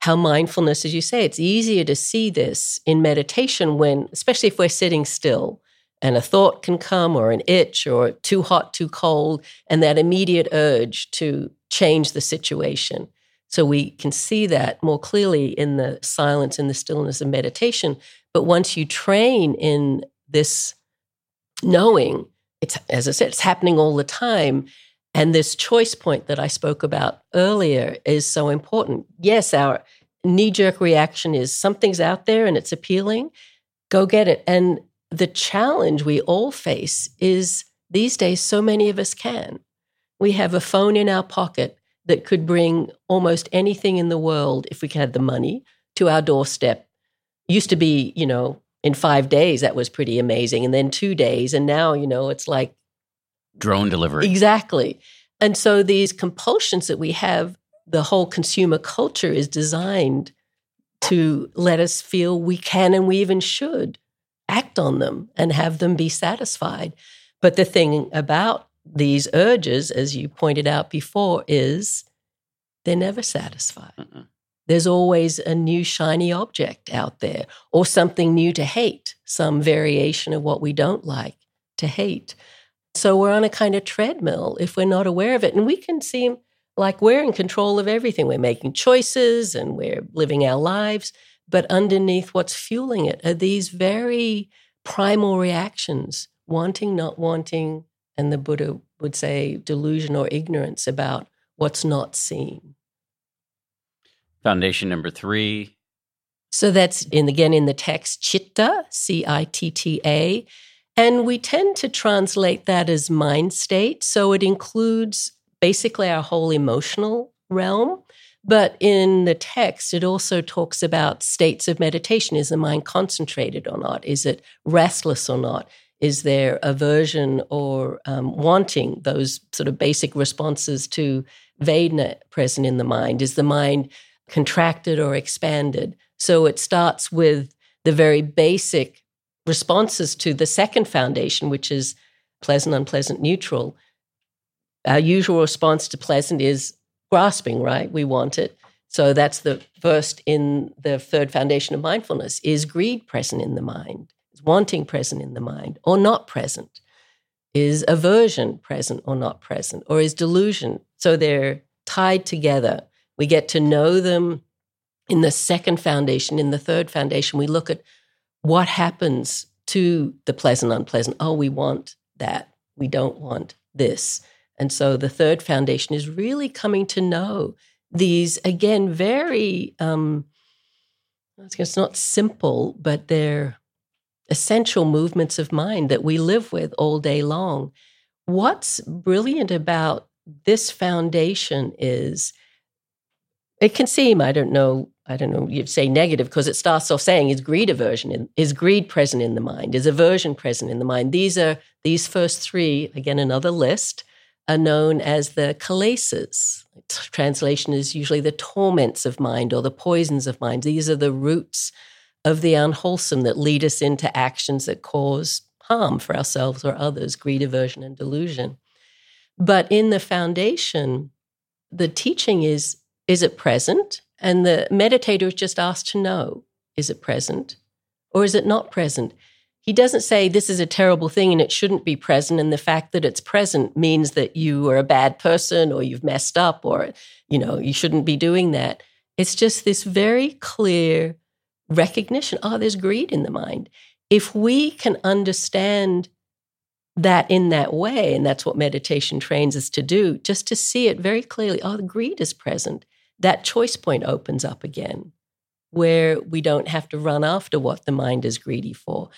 how mindfulness, as you say, it's easier to see this in meditation when, especially if we're sitting still and a thought can come or an itch or too hot, too cold, and that immediate urge to change the situation. So we can see that more clearly in the silence and the stillness of meditation. But once you train in this knowing, it's as I said, it's happening all the time. And this choice point that I spoke about earlier is so important. Yes, our knee jerk reaction is something's out there and it's appealing, go get it. And the challenge we all face is these days, so many of us can. We have a phone in our pocket that could bring almost anything in the world, if we had the money, to our doorstep. Used to be, you know, in five days, that was pretty amazing. And then two days. And now, you know, it's like Drone delivery. Exactly. And so these compulsions that we have, the whole consumer culture is designed to let us feel we can and we even should act on them and have them be satisfied. But the thing about these urges, as you pointed out before, is they're never satisfied. Mm-mm. There's always a new shiny object out there or something new to hate, some variation of what we don't like to hate. So we're on a kind of treadmill if we're not aware of it. And we can seem like we're in control of everything. We're making choices and we're living our lives. But underneath what's fueling it are these very primal reactions wanting, not wanting, and the Buddha would say delusion or ignorance about what's not seen. Foundation number three. So that's in again in the text chitta, C I T T A. And we tend to translate that as mind state. So it includes basically our whole emotional realm. But in the text, it also talks about states of meditation. Is the mind concentrated or not? Is it restless or not? Is there aversion or um, wanting, those sort of basic responses to Vedana present in the mind? Is the mind contracted or expanded? So it starts with the very basic responses to the second foundation, which is pleasant, unpleasant, neutral. Our usual response to pleasant is grasping, right? We want it. So that's the first in the third foundation of mindfulness is greed present in the mind? Is wanting present in the mind or not present? Is aversion present or not present? Or is delusion? So they're tied together. We get to know them in the second foundation. In the third foundation, we look at what happens to the pleasant, unpleasant. Oh, we want that. We don't want this. And so the third foundation is really coming to know these, again, very, um, it's not simple, but they're essential movements of mind that we live with all day long. What's brilliant about this foundation is it can seem, I don't know, I don't know, you'd say negative because it starts off saying is greed aversion, in, is greed present in the mind, is aversion present in the mind. These are these first three, again, another list, are known as the kilesas. Translation is usually the torments of mind or the poisons of mind. These are the roots of the unwholesome that lead us into actions that cause harm for ourselves or others, greed, aversion, and delusion. But in the foundation, the teaching is is it present? And the meditator is just asked to know is it present or is it not present? He doesn't say this is a terrible thing and it shouldn't be present. And the fact that it's present means that you are a bad person or you've messed up or, you know, you shouldn't be doing that. It's just this very clear recognition oh, there's greed in the mind. If we can understand that in that way, and that's what meditation trains us to do, just to see it very clearly oh, the greed is present, that choice point opens up again where we don't have to run after what the mind is greedy for.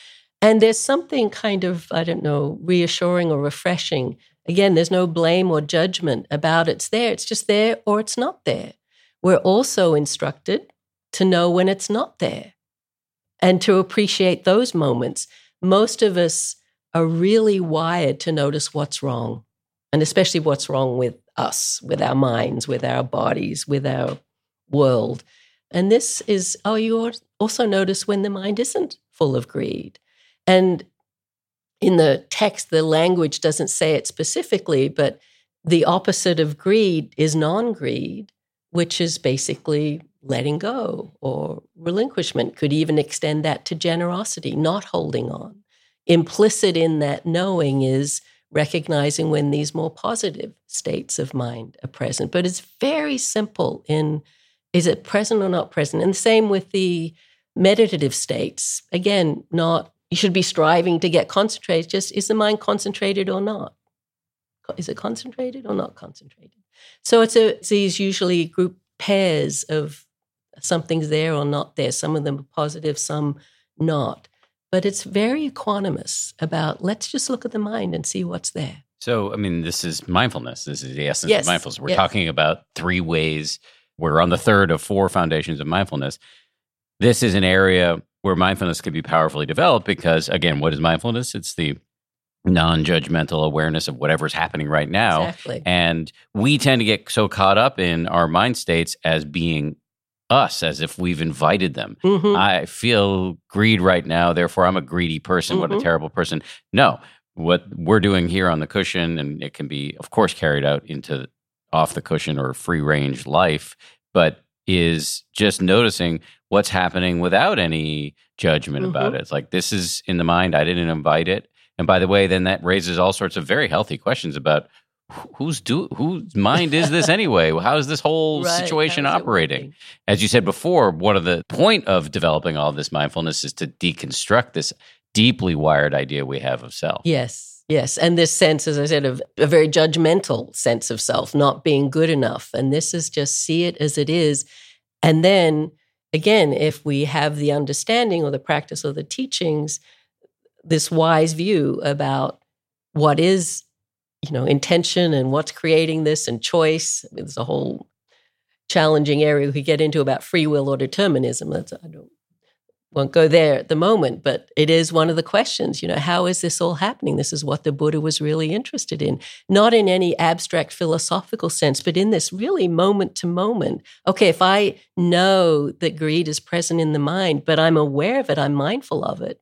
And there's something kind of, I don't know, reassuring or refreshing. Again, there's no blame or judgment about it's there. It's just there or it's not there. We're also instructed to know when it's not there and to appreciate those moments. Most of us are really wired to notice what's wrong, and especially what's wrong with us, with our minds, with our bodies, with our world. And this is, oh, you also notice when the mind isn't full of greed. And in the text, the language doesn't say it specifically, but the opposite of greed is non greed, which is basically letting go or relinquishment. Could even extend that to generosity, not holding on. Implicit in that knowing is recognizing when these more positive states of mind are present. But it's very simple in is it present or not present? And the same with the meditative states. Again, not you should be striving to get concentrated, just is the mind concentrated or not? Is it concentrated or not concentrated? So it's, a, it's these usually group pairs of something's there or not there. Some of them are positive, some not. But it's very equanimous about let's just look at the mind and see what's there. So, I mean, this is mindfulness. This is the essence Yes. of mindfulness. We're Yes. talking about three ways. We're on the third of four foundations of mindfulness. This is an area where mindfulness could be powerfully developed because, again, what is mindfulness? It's the non judgmental awareness of whatever's happening right now. Exactly. And we tend to get so caught up in our mind states as being us, as if we've invited them. Mhm. I feel greed right now, therefore I'm a greedy person. What a Mhm. terrible person. No, what we're doing here on the cushion, and it can be, of course, carried out into off the cushion or free range life, but is just noticing what's happening without any judgment about Mhm. it. It's like this is in the mind. I didn't invite it. And by the way, then that raises all sorts of very healthy questions about who's do whose mind is this anyway? How is this whole Right. situation operating? as you said before, one of the point of developing all this mindfulness is to deconstruct this deeply wired idea we have of self. Yes, yes. And this sense, as I said, of a very judgmental sense of self, not being good enough. And this is just see it as it is. And then again, if we have the understanding or the practice or the teachings, this wise view about what is, you know, intention and what's creating this and choice. There's a whole challenging area we could get into about free will or determinism. That's I don't won't go there at the moment, but it is one of the questions. You know, how is this all happening? This is what the Buddha was really interested in, not in any abstract philosophical sense, but in this really moment to moment. Okay, if I know that greed is present in the mind, but I'm aware of it, I'm mindful of it,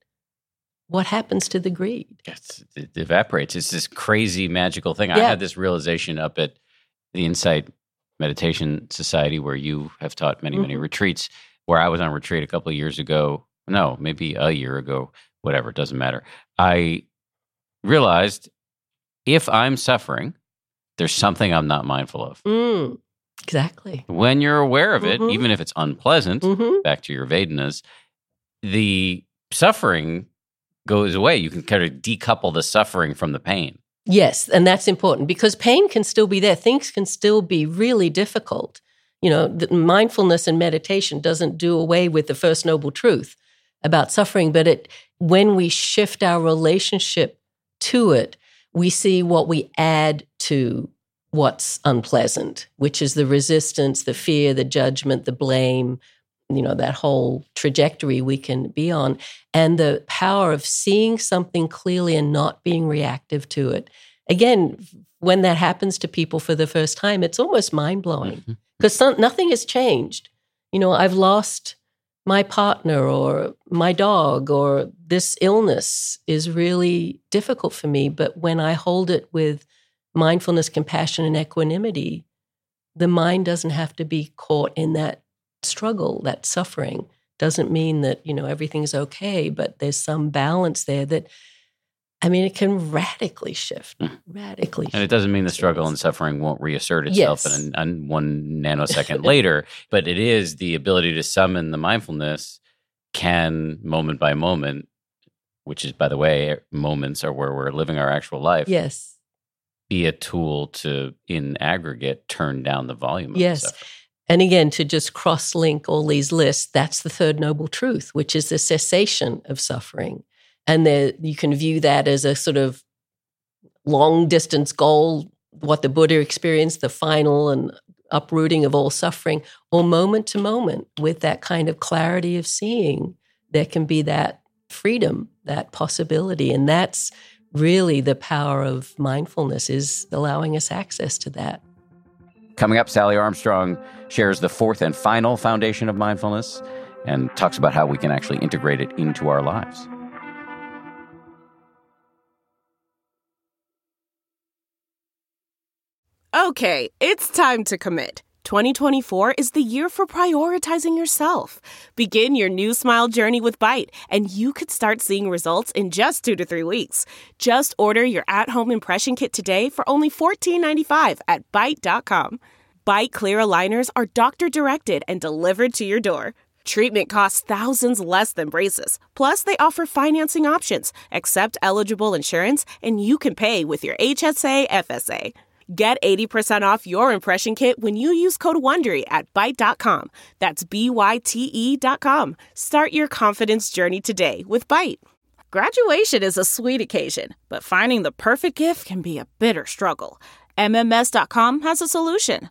what happens to the greed? It's, it evaporates. It's this crazy magical thing. I had this realization up at the Insight Meditation Society where you have taught many, many Mhm. retreats, where I was on retreat a couple of years ago. No, maybe a year ago, whatever, it doesn't matter. I realized if I'm suffering, there's something I'm not mindful of. Mm, exactly. When you're aware of it, Mhm. even if it's unpleasant, hmm back to your Vedanas, the suffering goes away. You can kind of decouple the suffering from the pain. Yes, and that's important because pain can still be there. Things can still be really difficult. You know, mindfulness and meditation doesn't do away with the first noble truth about suffering, but it when we shift our relationship to it, we see what we add to what's unpleasant, which is the resistance, the fear, the judgment, the blame, you know, that whole trajectory we can be on. And the power of seeing something clearly and not being reactive to it. Again, when that happens to people for the first time, it's almost mind blowing Mhm. because nothing has changed. You know, I've lost my partner or my dog or this illness is really difficult for me. But when I hold it with mindfulness, compassion, and equanimity, the mind doesn't have to be caught in that struggle, that suffering. Doesn't mean that, you know, everything's okay, but there's some balance there that, I mean, it can radically shift, hmm. radically And it doesn't mean the struggle and suffering won't reassert itself Yes. in, in one nanosecond later, but it is the ability to summon the mindfulness can moment by moment, which is, by the way, moments are where we're living our actual life, Yes. be a tool to, in aggregate, turn down the volume Yes. And again, to just cross link all these lists, that's the third noble truth, which is the cessation of suffering. And there, you can view that as a sort of long distance goal, what the Buddha experienced, the final and uprooting of all suffering, or moment to moment with that kind of clarity of seeing, there can be that freedom, that possibility. And that's really the power of mindfulness is allowing us access to that. Coming up, Sally Armstrong shares the fourth and final foundation of mindfulness and talks about how we can actually integrate it into our lives. Okay, it's time to commit. 2024 is the year for prioritizing yourself. Begin your new smile journey with Byte, and you could start seeing results in just two to three weeks. Just order your at home impression kit today for only $14.95 at Byte.com. Byte clear aligners are doctor directed and delivered to your door. Treatment costs thousands less than braces. Plus, they offer financing options, accept eligible insurance, and you can pay with your HSA FSA. Get 80% off your impression kit when you use code WONDERY at Byte.com. That's B-Y-T-E dot com. Start your confidence journey today with Byte. Graduation is a sweet occasion, but finding the perfect gift can be a bitter struggle. MMS.com has a solution.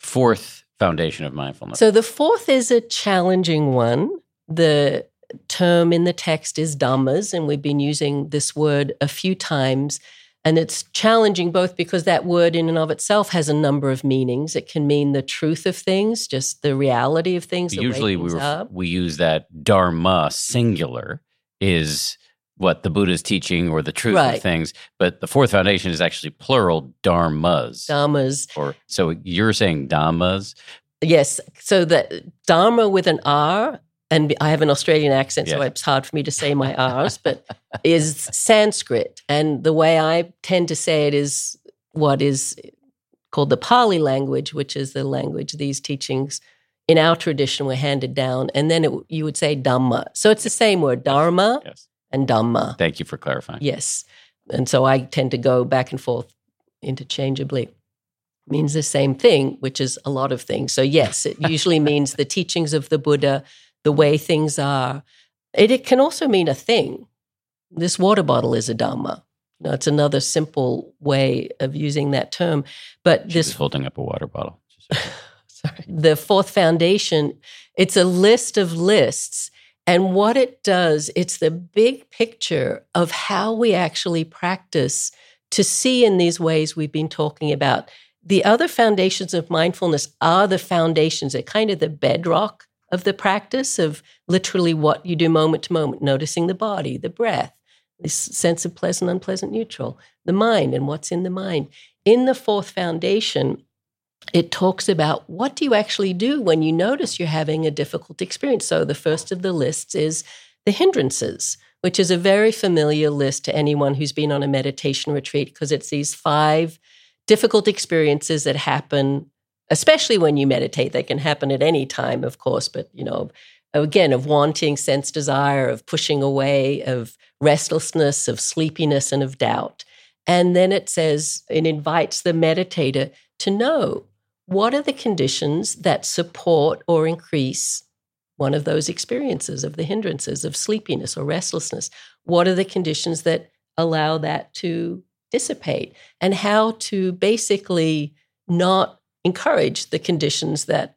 Fourth foundation of mindfulness. So the fourth is a challenging one. The term in the text is dhammas, and we've been using this word a few times. And it's challenging both because that word in and of itself has a number of meanings. It can mean the truth of things, just the reality of things. Usually we, ref- we use that dharma singular is what the Buddha is teaching or the truth right. of things. But the fourth foundation is actually plural dharmas. Dharmas. Or so you're saying dhammas? Yes. So the dharma with an R and I have an Australian accent, yes. so it's hard for me to say my R's, but is Sanskrit. And the way I tend to say it is what is called the Pali language, which is the language these teachings in our tradition were handed down. And then it, you would say Dhamma. So it's the same word, Dharma yes. And Dhamma. Thank you for clarifying. Yes. And so I tend to go back and forth interchangeably. It means the same thing, which is a lot of things. So, yes, it usually means the teachings of the Buddha the way things are. It, it can also mean a thing. This water bottle is a dhamma. You know, it's another simple way of using that term. But she this holding up a water bottle. Sorry. The fourth foundation, it's a list of lists. And what it does, it's the big picture of how we actually practice to see in these ways we've been talking about. The other foundations of mindfulness are the foundations, they're kind of the bedrock of the practice of literally what you do moment to moment, noticing the body, the breath, this sense of pleasant, unpleasant, neutral, the mind and what's in the mind. In the fourth foundation, it talks about what do you actually do when you notice you're having a difficult experience. So the first of the lists is the hindrances, which is a very familiar list to anyone who's been on a meditation retreat because it's these five difficult experiences that happen especially when you meditate. They can happen at any time, of course, but you know, again, of wanting, sense desire, of pushing away, of restlessness, of sleepiness, and of doubt. And then it says, it invites the meditator to know what are the conditions that support or increase one of those experiences of the hindrances of sleepiness or restlessness? What are the conditions that allow that to dissipate? And how to basically not encourage the conditions that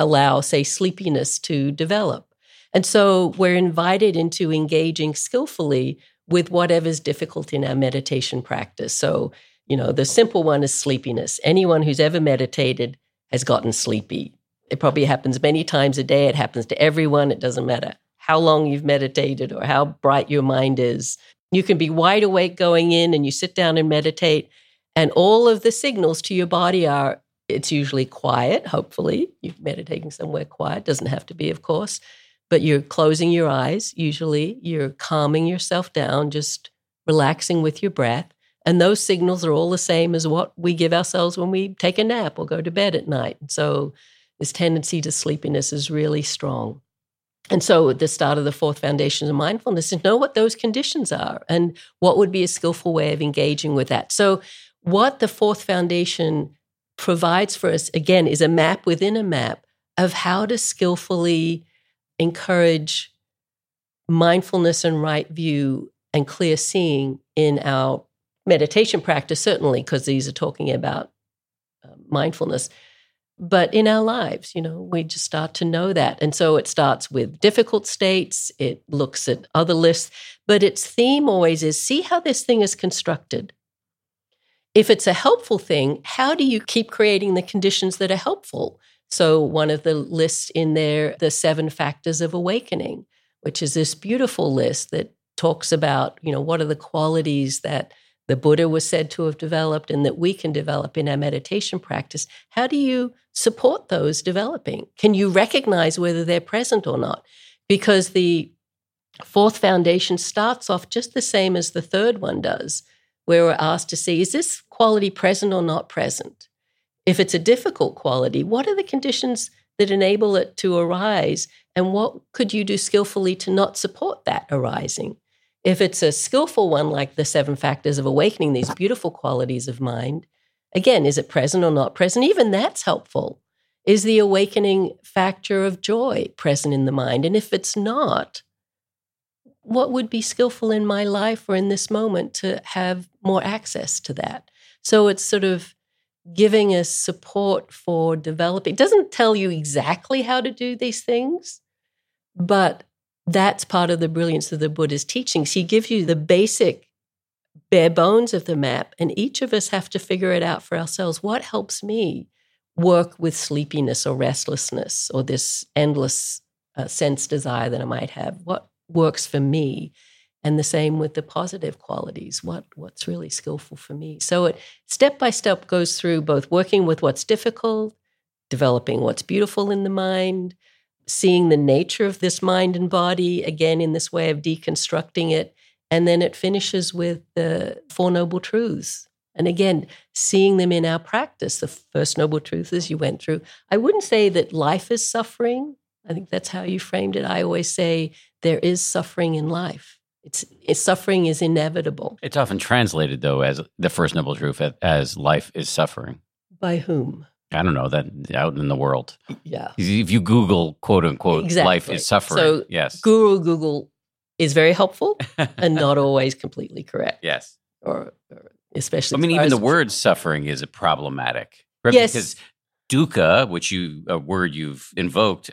allow, say, sleepiness to develop. And so we're invited into engaging skillfully with whatever's difficult in our meditation practice. So, you know, the simple one is sleepiness. Anyone who's ever meditated has gotten sleepy. It probably happens many times a day. It happens to everyone. It doesn't matter how long you've meditated or how bright your mind is. You can be wide awake going in and you sit down and meditate, and all of the signals to your body are it's usually quiet, hopefully. You're meditating somewhere quiet, doesn't have to be, of course, but you're closing your eyes, usually. You're calming yourself down, just relaxing with your breath. And those signals are all the same as what we give ourselves when we take a nap or go to bed at night. So this tendency to sleepiness is really strong. And so the start of the fourth foundation of mindfulness is know what those conditions are and what would be a skillful way of engaging with that. So what the fourth foundation provides for us, again, is a map within a map of how to skillfully encourage mindfulness and right view and clear seeing in our meditation practice, certainly, because these are talking about uh, mindfulness. But in our lives, you know, we just start to know that. And so it starts with difficult states, it looks at other lists, but its theme always is see how this thing is constructed. If it's a helpful thing, how do you keep creating the conditions that are helpful? So, one of the lists in there, the seven factors of awakening, which is this beautiful list that talks about, you know, what are the qualities that the Buddha was said to have developed and that we can develop in our meditation practice. How do you support those developing? Can you recognize whether they're present or not? Because the fourth foundation starts off just the same as the third one does, where we're asked to see is this quality present or not present? If it's a difficult quality, what are the conditions that enable it to arise? And what could you do skillfully to not support that arising? If it's a skillful one, like the seven factors of awakening, these beautiful qualities of mind, again, is it present or not present? Even that's helpful. Is the awakening factor of joy present in the mind? And if it's not, what would be skillful in my life or in this moment to have more access to that? So it's sort of giving us support for developing. It doesn't tell you exactly how to do these things, but that's part of the brilliance of the Buddha's teachings. He gives you the basic bare bones of the map, and each of us have to figure it out for ourselves. What helps me work with sleepiness or restlessness or this endless uh, sense desire that I might have? What works for me? and the same with the positive qualities what what's really skillful for me so it step by step goes through both working with what's difficult developing what's beautiful in the mind seeing the nature of this mind and body again in this way of deconstructing it and then it finishes with the four noble truths and again seeing them in our practice the first noble truth as you went through i wouldn't say that life is suffering i think that's how you framed it i always say there is suffering in life it's, it's, suffering is inevitable. It's often translated though as the first noble truth as life is suffering. By whom? I don't know that out in the world. Yeah. If you Google quote unquote exactly. life is suffering. So yes. Guru Google is very helpful and not always completely correct. Yes. Or, or especially. I mean, even the word suffering is a problematic. Right? Yes. Because dukkha, which you a word you've invoked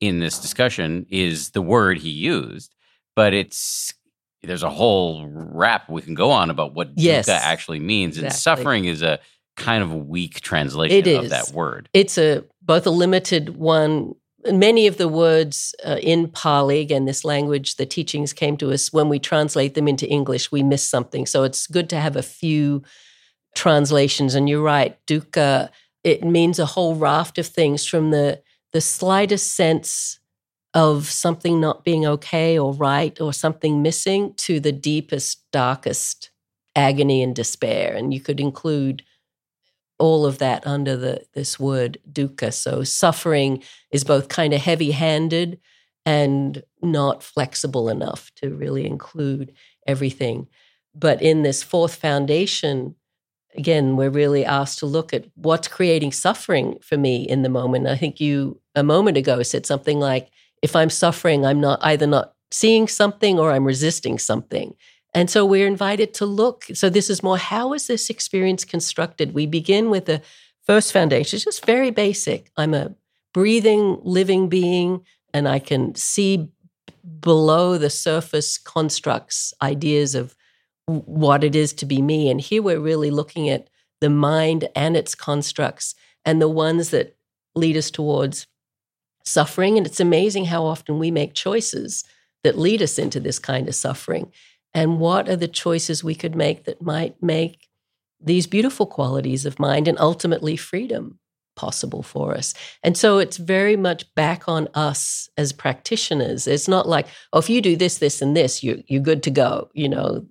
in this discussion, is the word he used, but it's there's a whole rap we can go on about what yes, dukkha actually means, exactly. and suffering is a kind of weak translation it of that word. It's a both a limited one. Many of the words uh, in Pali, again, this language, the teachings came to us when we translate them into English, we miss something. So it's good to have a few translations. And you're right, dukkha, it means a whole raft of things from the the slightest sense of something not being okay or right or something missing to the deepest, darkest agony and despair. And you could include all of that under the this word dukkha. So suffering is both kind of heavy-handed and not flexible enough to really include everything. But in this fourth foundation, again, we're really asked to look at what's creating suffering for me in the moment. I think you a moment ago said something like if I'm suffering, I'm not either not seeing something or I'm resisting something. And so we're invited to look. So this is more how is this experience constructed? We begin with the first foundation. It's just very basic. I'm a breathing, living being, and I can see below the surface constructs, ideas of what it is to be me. And here we're really looking at the mind and its constructs and the ones that lead us towards suffering. And it's amazing how often we make choices that lead us into this kind of suffering. And what are the choices we could make that might make these beautiful qualities of mind and ultimately freedom possible for us? And so it's very much back on us as practitioners. It's not like, oh, if you do this, this, and this, you, you're good to go. You know,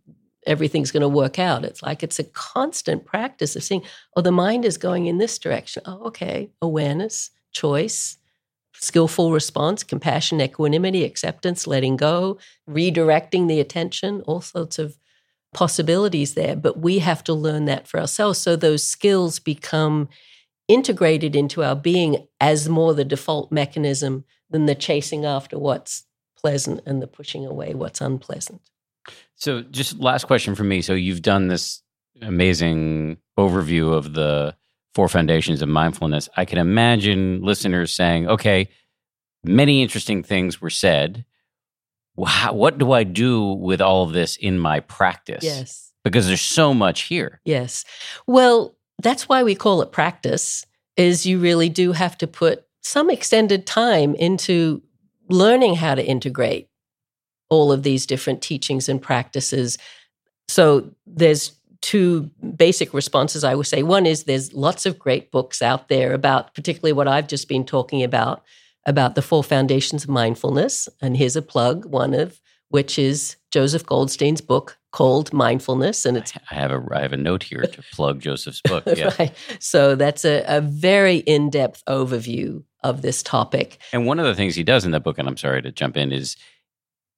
everything's going to work out. It's like it's a constant practice of seeing, oh, the mind is going in this direction. Oh, okay, awareness, choice, skillful response, compassion, equanimity, acceptance, letting go, redirecting the attention, all sorts of possibilities there. But we have to learn that for ourselves. So those skills become integrated into our being as more the default mechanism than the chasing after what's pleasant and the pushing away what's unpleasant. So, just last question for me. So, you've done this amazing overview of the four foundations of mindfulness, I can imagine listeners saying, okay, many interesting things were said. How, what do I do with all of this in my practice? Yes. Because there's so much here. Yes. Well, that's why we call it practice is you really do have to put some extended time into learning how to integrate all of these different teachings and practices. So there's two basic responses I would say. One is there's lots of great books out there about particularly what I've just been talking about about the four foundations of mindfulness and here's a plug one of which is Joseph Goldstein's book called Mindfulness, and it's. I have a I have a note here to plug Joseph's book. Yeah. right. So that's a, a very in depth overview of this topic. And one of the things he does in that book, and I'm sorry to jump in, is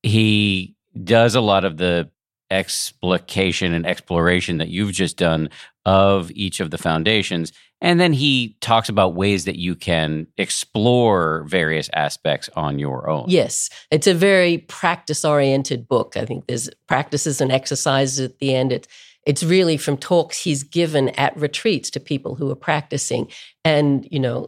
he does a lot of the explication and exploration that you've just done of each of the foundations. And then he talks about ways that you can explore various aspects on your own. Yes, it's a very practice oriented book. I think there's practices and exercises at the end. It, it's really from talks he's given at retreats to people who are practicing. And, you know,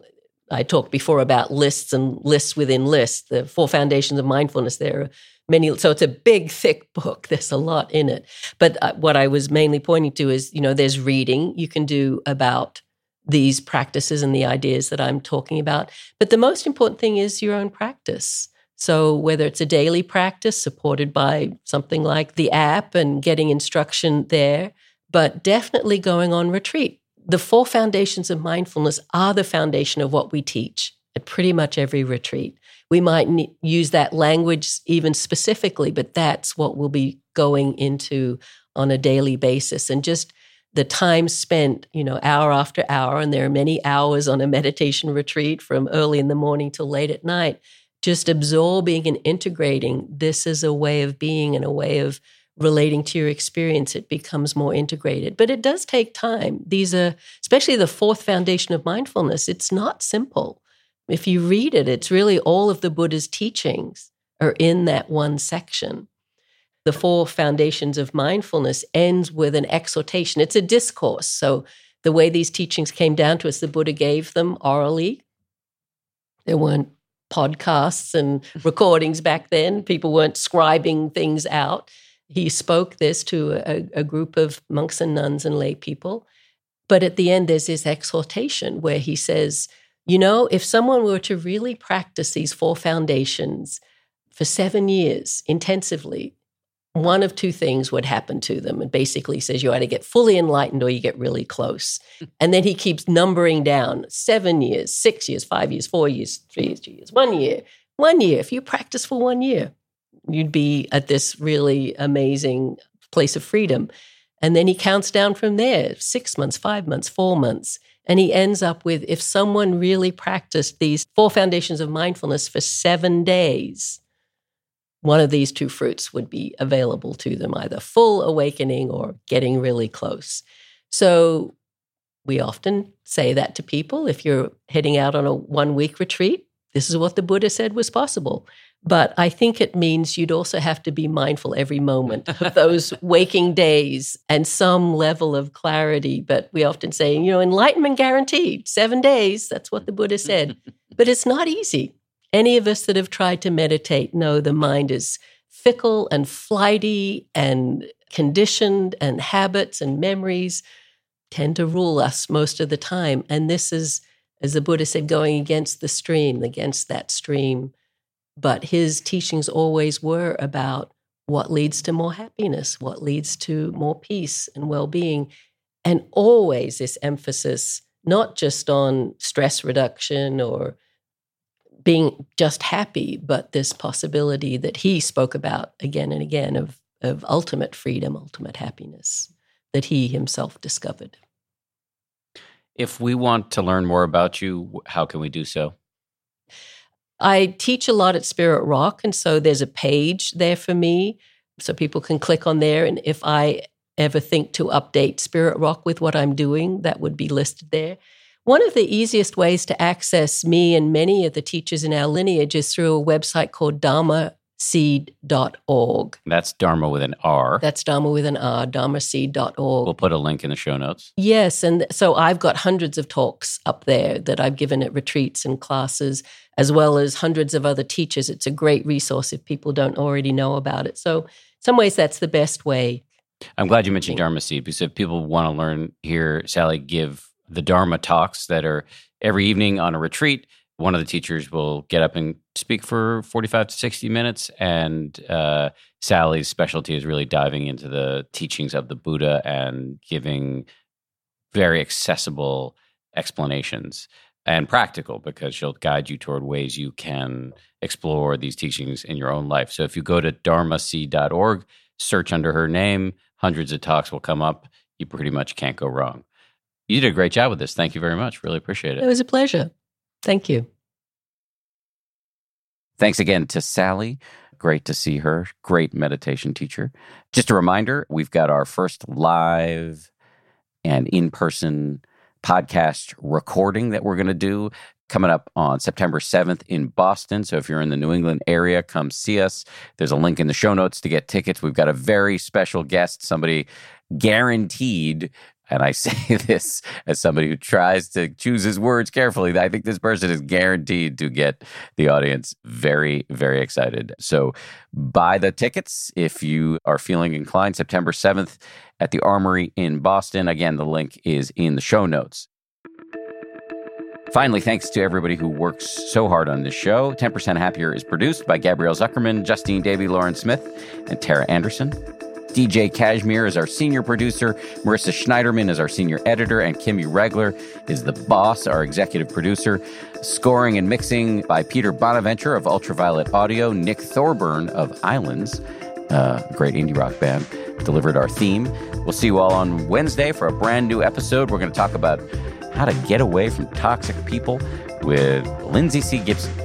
I talked before about lists and lists within lists, the four foundations of mindfulness. There are many, so it's a big, thick book. There's a lot in it. But uh, what I was mainly pointing to is, you know, there's reading you can do about these practices and the ideas that I'm talking about. But the most important thing is your own practice. So, whether it's a daily practice supported by something like the app and getting instruction there, but definitely going on retreat. The four foundations of mindfulness are the foundation of what we teach at pretty much every retreat. We might use that language even specifically, but that's what we'll be going into on a daily basis. And just the time spent, you know, hour after hour, and there are many hours on a meditation retreat from early in the morning till late at night, just absorbing and integrating this is a way of being and a way of relating to your experience. It becomes more integrated. But it does take time. These are, especially the fourth foundation of mindfulness, it's not simple. If you read it, it's really all of the Buddha's teachings are in that one section the four foundations of mindfulness ends with an exhortation. It's a discourse. So the way these teachings came down to us, the Buddha gave them orally. There weren't podcasts and recordings back then. People weren't scribing things out. He spoke this to a, a group of monks and nuns and lay people. But at the end, there's this exhortation where he says, you know, if someone were to really practice these four foundations for seven years intensively, one of two things would happen to them. And basically says you either get fully enlightened or you get really close. And then he keeps numbering down seven years, six years, five years, four years, three years, two years, one year. One year. If you practice for one year, you'd be at this really amazing place of freedom. And then he counts down from there six months, five months, four months. And he ends up with if someone really practiced these four foundations of mindfulness for seven days, one of these two fruits would be available to them, either full awakening or getting really close. So we often say that to people. If you're heading out on a one week retreat, this is what the Buddha said was possible. But I think it means you'd also have to be mindful every moment of those waking days and some level of clarity. But we often say, you know, enlightenment guaranteed, seven days. That's what the Buddha said. but it's not easy. Any of us that have tried to meditate know the mind is fickle and flighty and conditioned, and habits and memories tend to rule us most of the time. And this is, as the Buddha said, going against the stream, against that stream. But his teachings always were about what leads to more happiness, what leads to more peace and well being. And always this emphasis, not just on stress reduction or being just happy, but this possibility that he spoke about again and again of, of ultimate freedom, ultimate happiness that he himself discovered. If we want to learn more about you, how can we do so? I teach a lot at Spirit Rock, and so there's a page there for me so people can click on there. And if I ever think to update Spirit Rock with what I'm doing, that would be listed there. One of the easiest ways to access me and many of the teachers in our lineage is through a website called Dharma dharmaseed.org. That's Dharma with an R. That's Dharma with an R, dharmaseed.org. We'll put a link in the show notes. Yes. And so I've got hundreds of talks up there that I've given at retreats and classes, as well as hundreds of other teachers. It's a great resource if people don't already know about it. So, in some ways, that's the best way. I'm glad you mentioned Dharma Seed because if people want to learn, hear Sally give the Dharma talks that are every evening on a retreat one of the teachers will get up and speak for 45 to 60 minutes and uh, sally's specialty is really diving into the teachings of the buddha and giving very accessible explanations and practical because she'll guide you toward ways you can explore these teachings in your own life. So if you go to dharmaseed.org search under her name hundreds of talks will come up. You pretty much can't go wrong. You did a great job with this. Thank you very much. Really appreciate it. It was a pleasure. Thank you. Thanks again to Sally. Great to see her. Great meditation teacher. Just a reminder we've got our first live and in person podcast recording that we're going to do coming up on September 7th in Boston. So if you're in the New England area, come see us. There's a link in the show notes to get tickets. We've got a very special guest, somebody guaranteed and I say this as somebody who tries to choose his words carefully. I think this person is guaranteed to get the audience very, very excited. So buy the tickets if you are feeling inclined. September 7th at the Armory in Boston. Again, the link is in the show notes. Finally, thanks to everybody who works so hard on this show. 10% Happier is produced by Gabrielle Zuckerman, Justine Davy, Lauren Smith, and Tara Anderson. DJ Cashmere is our senior producer. Marissa Schneiderman is our senior editor. And Kimmy Regler is the boss, our executive producer. Scoring and mixing by Peter Bonaventure of Ultraviolet Audio. Nick Thorburn of Islands, a great indie rock band, delivered our theme. We'll see you all on Wednesday for a brand new episode. We're going to talk about how to get away from toxic people with Lindsay C. Gibson.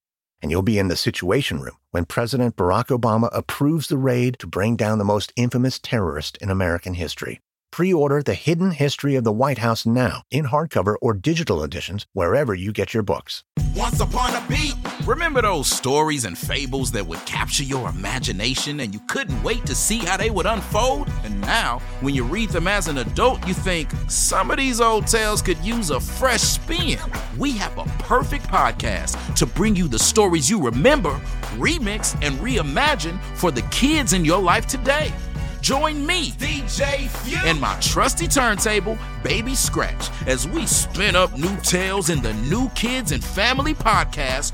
and you'll be in the Situation Room when President Barack Obama approves the raid to bring down the most infamous terrorist in American history. Pre order The Hidden History of the White House now in hardcover or digital editions wherever you get your books. Once upon a beat. Remember those stories and fables that would capture your imagination and you couldn't wait to see how they would unfold? And now, when you read them as an adult, you think some of these old tales could use a fresh spin. We have a perfect podcast to bring you the stories you remember, remix, and reimagine for the kids in your life today. Join me, DJ Few, and my trusty turntable, Baby Scratch, as we spin up new tales in the New Kids and Family podcast,